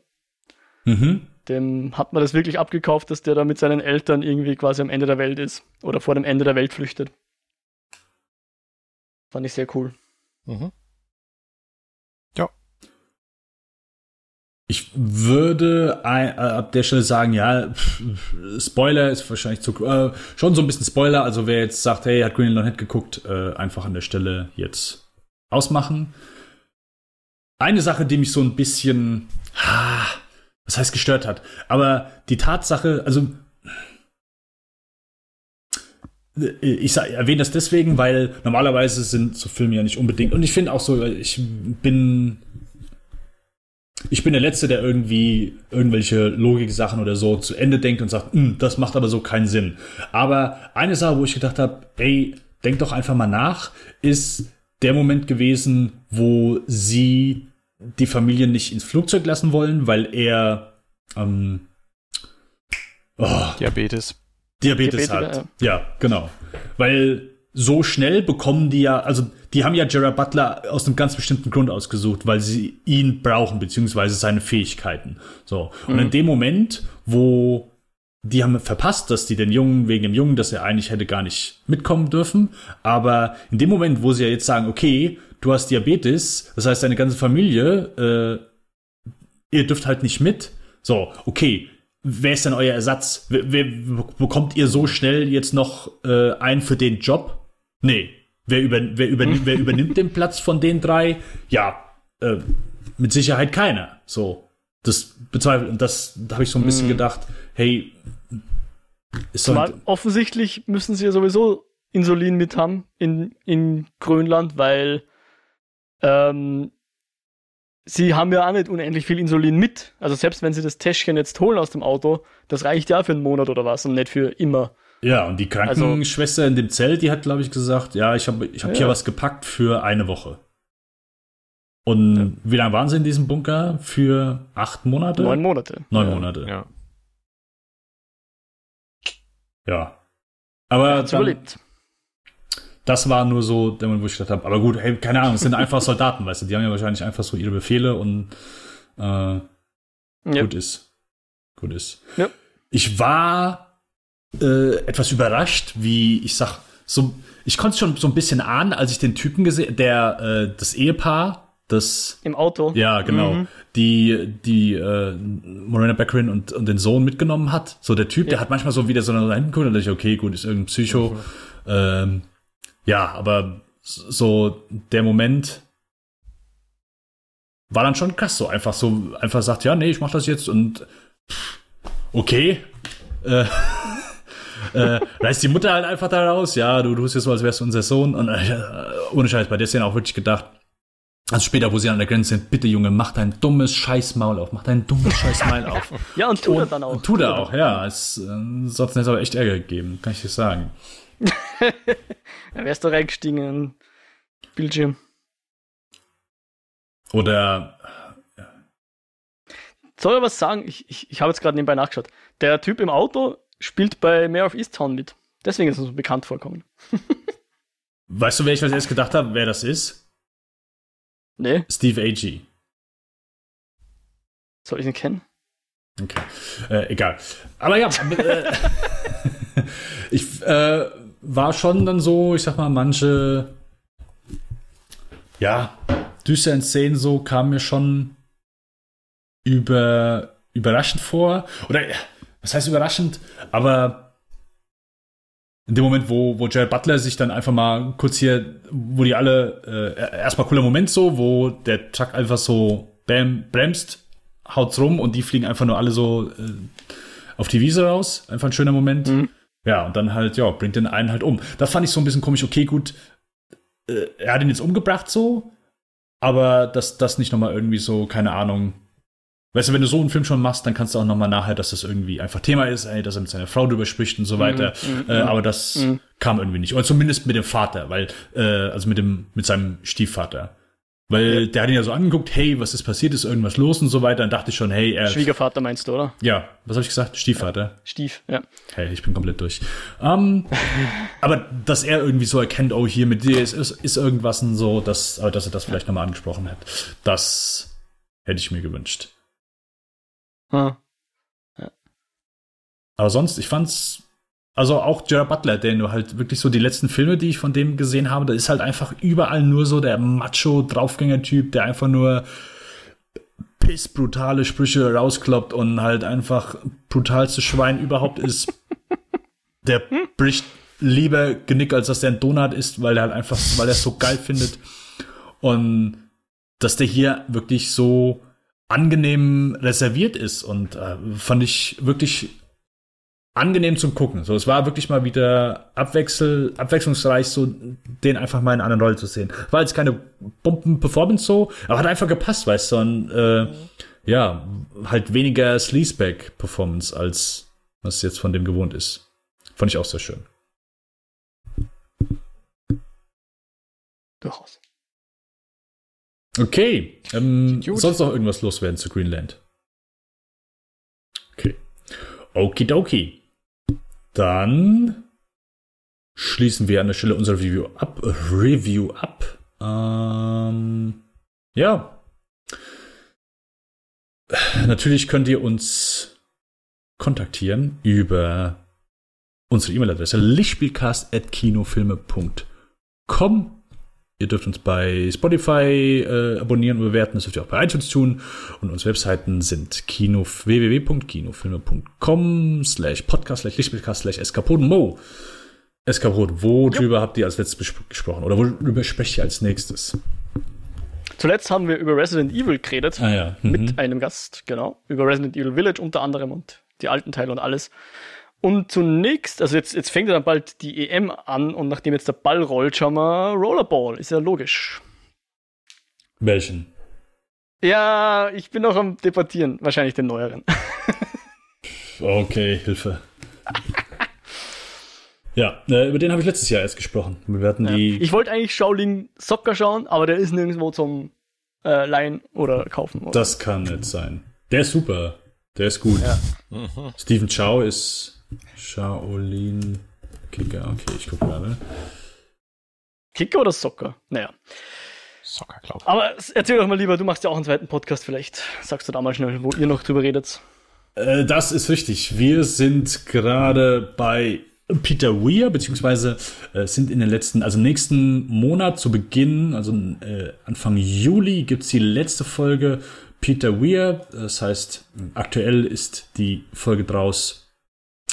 mhm. Dem hat man das wirklich abgekauft, dass der da mit seinen Eltern irgendwie quasi am Ende der Welt ist oder vor dem Ende der Welt flüchtet. Fand ich sehr cool. Mhm. Ich würde ein, äh, ab der Stelle sagen, ja, pff, Spoiler ist wahrscheinlich zu, äh, schon so ein bisschen Spoiler. Also wer jetzt sagt, hey, hat Greenland noch nicht geguckt, äh, einfach an der Stelle jetzt ausmachen. eine Sache, die mich so ein bisschen, ah, was heißt gestört hat, aber die Tatsache, also ich erwähne das deswegen, weil normalerweise sind so Filme ja nicht unbedingt. Und ich finde auch so, ich bin. Ich bin der Letzte, der irgendwie irgendwelche Logik-Sachen oder so zu Ende denkt und sagt, hm, das macht aber so keinen Sinn. Aber eine Sache, wo ich gedacht habe, ey, denk doch einfach mal nach, ist der Moment gewesen, wo sie die Familie nicht ins Flugzeug lassen wollen, weil er ähm, oh, Diabetes. Diabetes, Diabetes hat. Ja. ja, genau. Weil so schnell bekommen die ja, also die haben ja Gerard Butler aus einem ganz bestimmten Grund ausgesucht, weil sie ihn brauchen, beziehungsweise seine Fähigkeiten. So. Und mhm. in dem Moment, wo die haben verpasst, dass die den Jungen, wegen dem Jungen, dass er eigentlich hätte gar nicht mitkommen dürfen. Aber in dem Moment, wo sie ja jetzt sagen, okay, du hast Diabetes, das heißt, deine ganze Familie, äh, ihr dürft halt nicht mit. So, okay, wer ist denn euer Ersatz? Wer, wer, bekommt ihr so schnell jetzt noch äh, einen für den Job? Nee. Wer, über, wer, übernimmt, wer übernimmt den Platz von den drei? Ja, äh, mit Sicherheit keiner. So. Das bezweifelt, und das da habe ich so ein bisschen mm. gedacht, hey, ist Zumal offensichtlich müssen sie ja sowieso Insulin mit haben in, in Grönland, weil ähm, sie haben ja auch nicht unendlich viel Insulin mit. Also selbst wenn sie das Täschchen jetzt holen aus dem Auto, das reicht ja für einen Monat oder was und nicht für immer. Ja, und die also Krankenschwester also, in dem Zelt, die hat, glaube ich, gesagt, ja, ich habe ich hab ja. hier was gepackt für eine Woche. Und ja. wie lange waren sie in diesem Bunker? Für acht Monate? Neun Monate. Neun ja. Monate. Ja. Ja. Aber ja, dann, überlebt das war nur so der Moment, wo ich gedacht habe, aber gut, hey, keine Ahnung, es sind einfach [LAUGHS] Soldaten, weißt du, die haben ja wahrscheinlich einfach so ihre Befehle und äh, ja. gut ist. Gut ist. Ja. Ich war äh, etwas überrascht, wie ich sag, so, ich konnte es schon so ein bisschen ahnen, als ich den Typen gesehen, der äh, das Ehepaar, das im Auto, ja genau, mhm. die die äh, Morena Beckerin und, und den Sohn mitgenommen hat. So der Typ, ja. der hat manchmal so wieder so nach hinten geguckt und dachte ich, okay, gut, ist irgendein Psycho. Mhm. Ähm, ja, aber so der Moment war dann schon krass, so einfach so, einfach sagt, ja, nee, ich mach das jetzt und okay. Äh, [LAUGHS] äh, reißt die Mutter halt einfach da raus, ja, du tust jetzt so, als wärst du unser Sohn. Und äh, ohne Scheiß, bei der Szene auch wirklich gedacht, also später, wo sie an der Grenze sind, bitte Junge, mach dein dummes Scheißmaul auf, mach dein dummes Scheißmaul auf. [LAUGHS] ja, und tut er dann auch. Tut er auch, ja. Es, äh, sonst hätte es aber echt Ärger gegeben, kann ich dir sagen. [LAUGHS] da wärst du reingestiegen in Bildschirm. Oder. Soll ich was sagen? Ich, ich, ich habe jetzt gerade nebenbei nachgeschaut. Der Typ im Auto spielt bei Mayor of Easttown mit. Deswegen ist er so bekannt vorkommen. [LAUGHS] weißt du, wer ich als erstes gedacht habe, wer das ist? Nee. Steve Agee. Soll ich ihn kennen? Okay. Äh, egal. Aber ja, [LAUGHS] äh, ich äh, war schon dann so, ich sag mal, manche, ja, düsteren Szenen so kamen mir schon über, überraschend vor. Oder, was heißt überraschend? Aber in dem Moment, wo, wo Jared Butler sich dann einfach mal kurz hier, wo die alle, äh, erstmal cooler Moment so, wo der Truck einfach so bam, bremst, haut's rum und die fliegen einfach nur alle so äh, auf die Wiese raus. Einfach ein schöner Moment. Mhm. Ja, und dann halt, ja, bringt den einen halt um. Das fand ich so ein bisschen komisch. Okay, gut, äh, er hat ihn jetzt umgebracht so, aber dass das nicht nochmal irgendwie so, keine Ahnung. Weißt du, wenn du so einen Film schon machst, dann kannst du auch nochmal nachher, dass das irgendwie einfach Thema ist, ey, dass er mit seiner Frau drüber spricht und so weiter. Mm, mm, äh, aber das mm. kam irgendwie nicht. Oder zumindest mit dem Vater, weil, äh, also mit dem, mit seinem Stiefvater. Weil ja. der hat ihn ja so angeguckt, hey, was ist passiert, ist irgendwas los und so weiter. Dann dachte ich schon, hey, er. Schwiegervater meinst du, oder? Ja, was habe ich gesagt? Stiefvater. Ja. Stief, ja. Hey, ich bin komplett durch. Um, [LAUGHS] aber dass er irgendwie so erkennt, oh, hier mit dir ist, ist, ist irgendwas und so, dass, aber dass er das vielleicht nochmal angesprochen hat, das hätte ich mir gewünscht. Hm. Ja. Aber sonst, ich fand's also auch Gerard Butler, der nur halt wirklich so die letzten Filme, die ich von dem gesehen habe, da ist halt einfach überall nur so der Macho-Draufgänger-Typ, der einfach nur pissbrutale Sprüche rauskloppt und halt einfach brutalste Schwein überhaupt ist. [LAUGHS] Der bricht lieber Genick, als dass der ein Donut ist, weil er halt einfach, weil er es so geil findet. Und dass der hier wirklich so angenehm reserviert ist und äh, fand ich wirklich angenehm zum Gucken. So, es war wirklich mal wieder abwechsel, abwechslungsreich, so den einfach mal in einer anderen Rolle zu sehen. War jetzt keine Bomben-Performance so, aber hat einfach gepasst, weißt du, und äh, mhm. ja, halt weniger Sleazeback-Performance, als was jetzt von dem gewohnt ist. Fand ich auch sehr schön. Durchaus. Okay. Ähm, sonst noch irgendwas loswerden zu Greenland? Okay. Okidoki. Dann schließen wir an der Stelle unser Review ab. Review ab. Ähm, ja. Natürlich könnt ihr uns kontaktieren über unsere E-Mail-Adresse lichtspielcast.kinofilme.com Ihr dürft uns bei Spotify äh, abonnieren und bewerten. Das dürft ihr auch bei iTunes tun. Und unsere Webseiten sind kino, www.kinofilme.com slash podcast slash lichtspielcast slash eskapodenmo. Eskapod, worüber jo. habt ihr als letztes gesprochen? Oder worüber sprecht ihr als nächstes? Zuletzt haben wir über Resident Evil geredet. Ah, ja. mhm. Mit einem Gast, genau. Über Resident Evil Village unter anderem und die alten Teile und alles. Und zunächst, also jetzt, jetzt fängt ja dann bald die EM an und nachdem jetzt der Ball rollt, schauen wir Rollerball. Ist ja logisch. Welchen? Ja, ich bin noch am Debattieren. Wahrscheinlich den neueren. okay, Hilfe. ja, äh, über den habe ich letztes Jahr erst gesprochen. Wir werden ja. die. Ich wollte eigentlich Shaolin Soccer schauen, aber der ist nirgendwo zum äh, Leihen oder kaufen. Oder? Das kann nicht sein. Der ist super. Der ist gut. Ja. Mhm. Stephen Chow ist Shaolin Kicker. Okay, ich gucke gerade. Kicker oder Soccer? Naja. Soccer, glaube ich. Aber erzähl doch mal lieber, du machst ja auch einen zweiten Podcast vielleicht. Sagst du da mal schnell, wo ihr noch drüber redet. Äh, das ist richtig. Wir sind gerade bei Peter Weir, beziehungsweise äh, sind in den letzten, also nächsten Monat zu Beginn, also äh, Anfang Juli, gibt es die letzte Folge Peter Weir. Das heißt, aktuell ist die Folge draus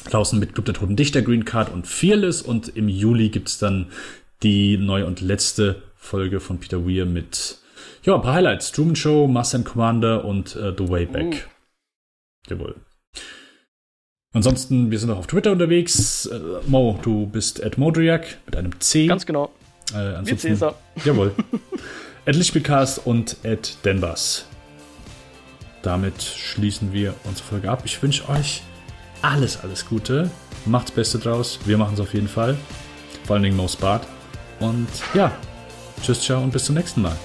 draußen mit Club der Toten Dichter, Green Card und Fearless. Und im Juli gibt es dann die neue und letzte Folge von Peter Weir mit ja, ein paar Highlights. Truman Show, Master and Commander und äh, The Way Back. Uh. Jawohl. Ansonsten, wir sind auch auf Twitter unterwegs. Äh, Mo, du bist at Modriak mit einem C. Ganz genau. Äh, ansonsten, Cäsar. Jawohl. [LAUGHS] at Lichtspielcast und at Denbas. Damit schließen wir unsere Folge ab. Ich wünsche euch alles, alles Gute. Macht's Beste draus. Wir machen es auf jeden Fall. Vor allen Dingen Mo Bart. Und ja, tschüss, ciao und bis zum nächsten Mal.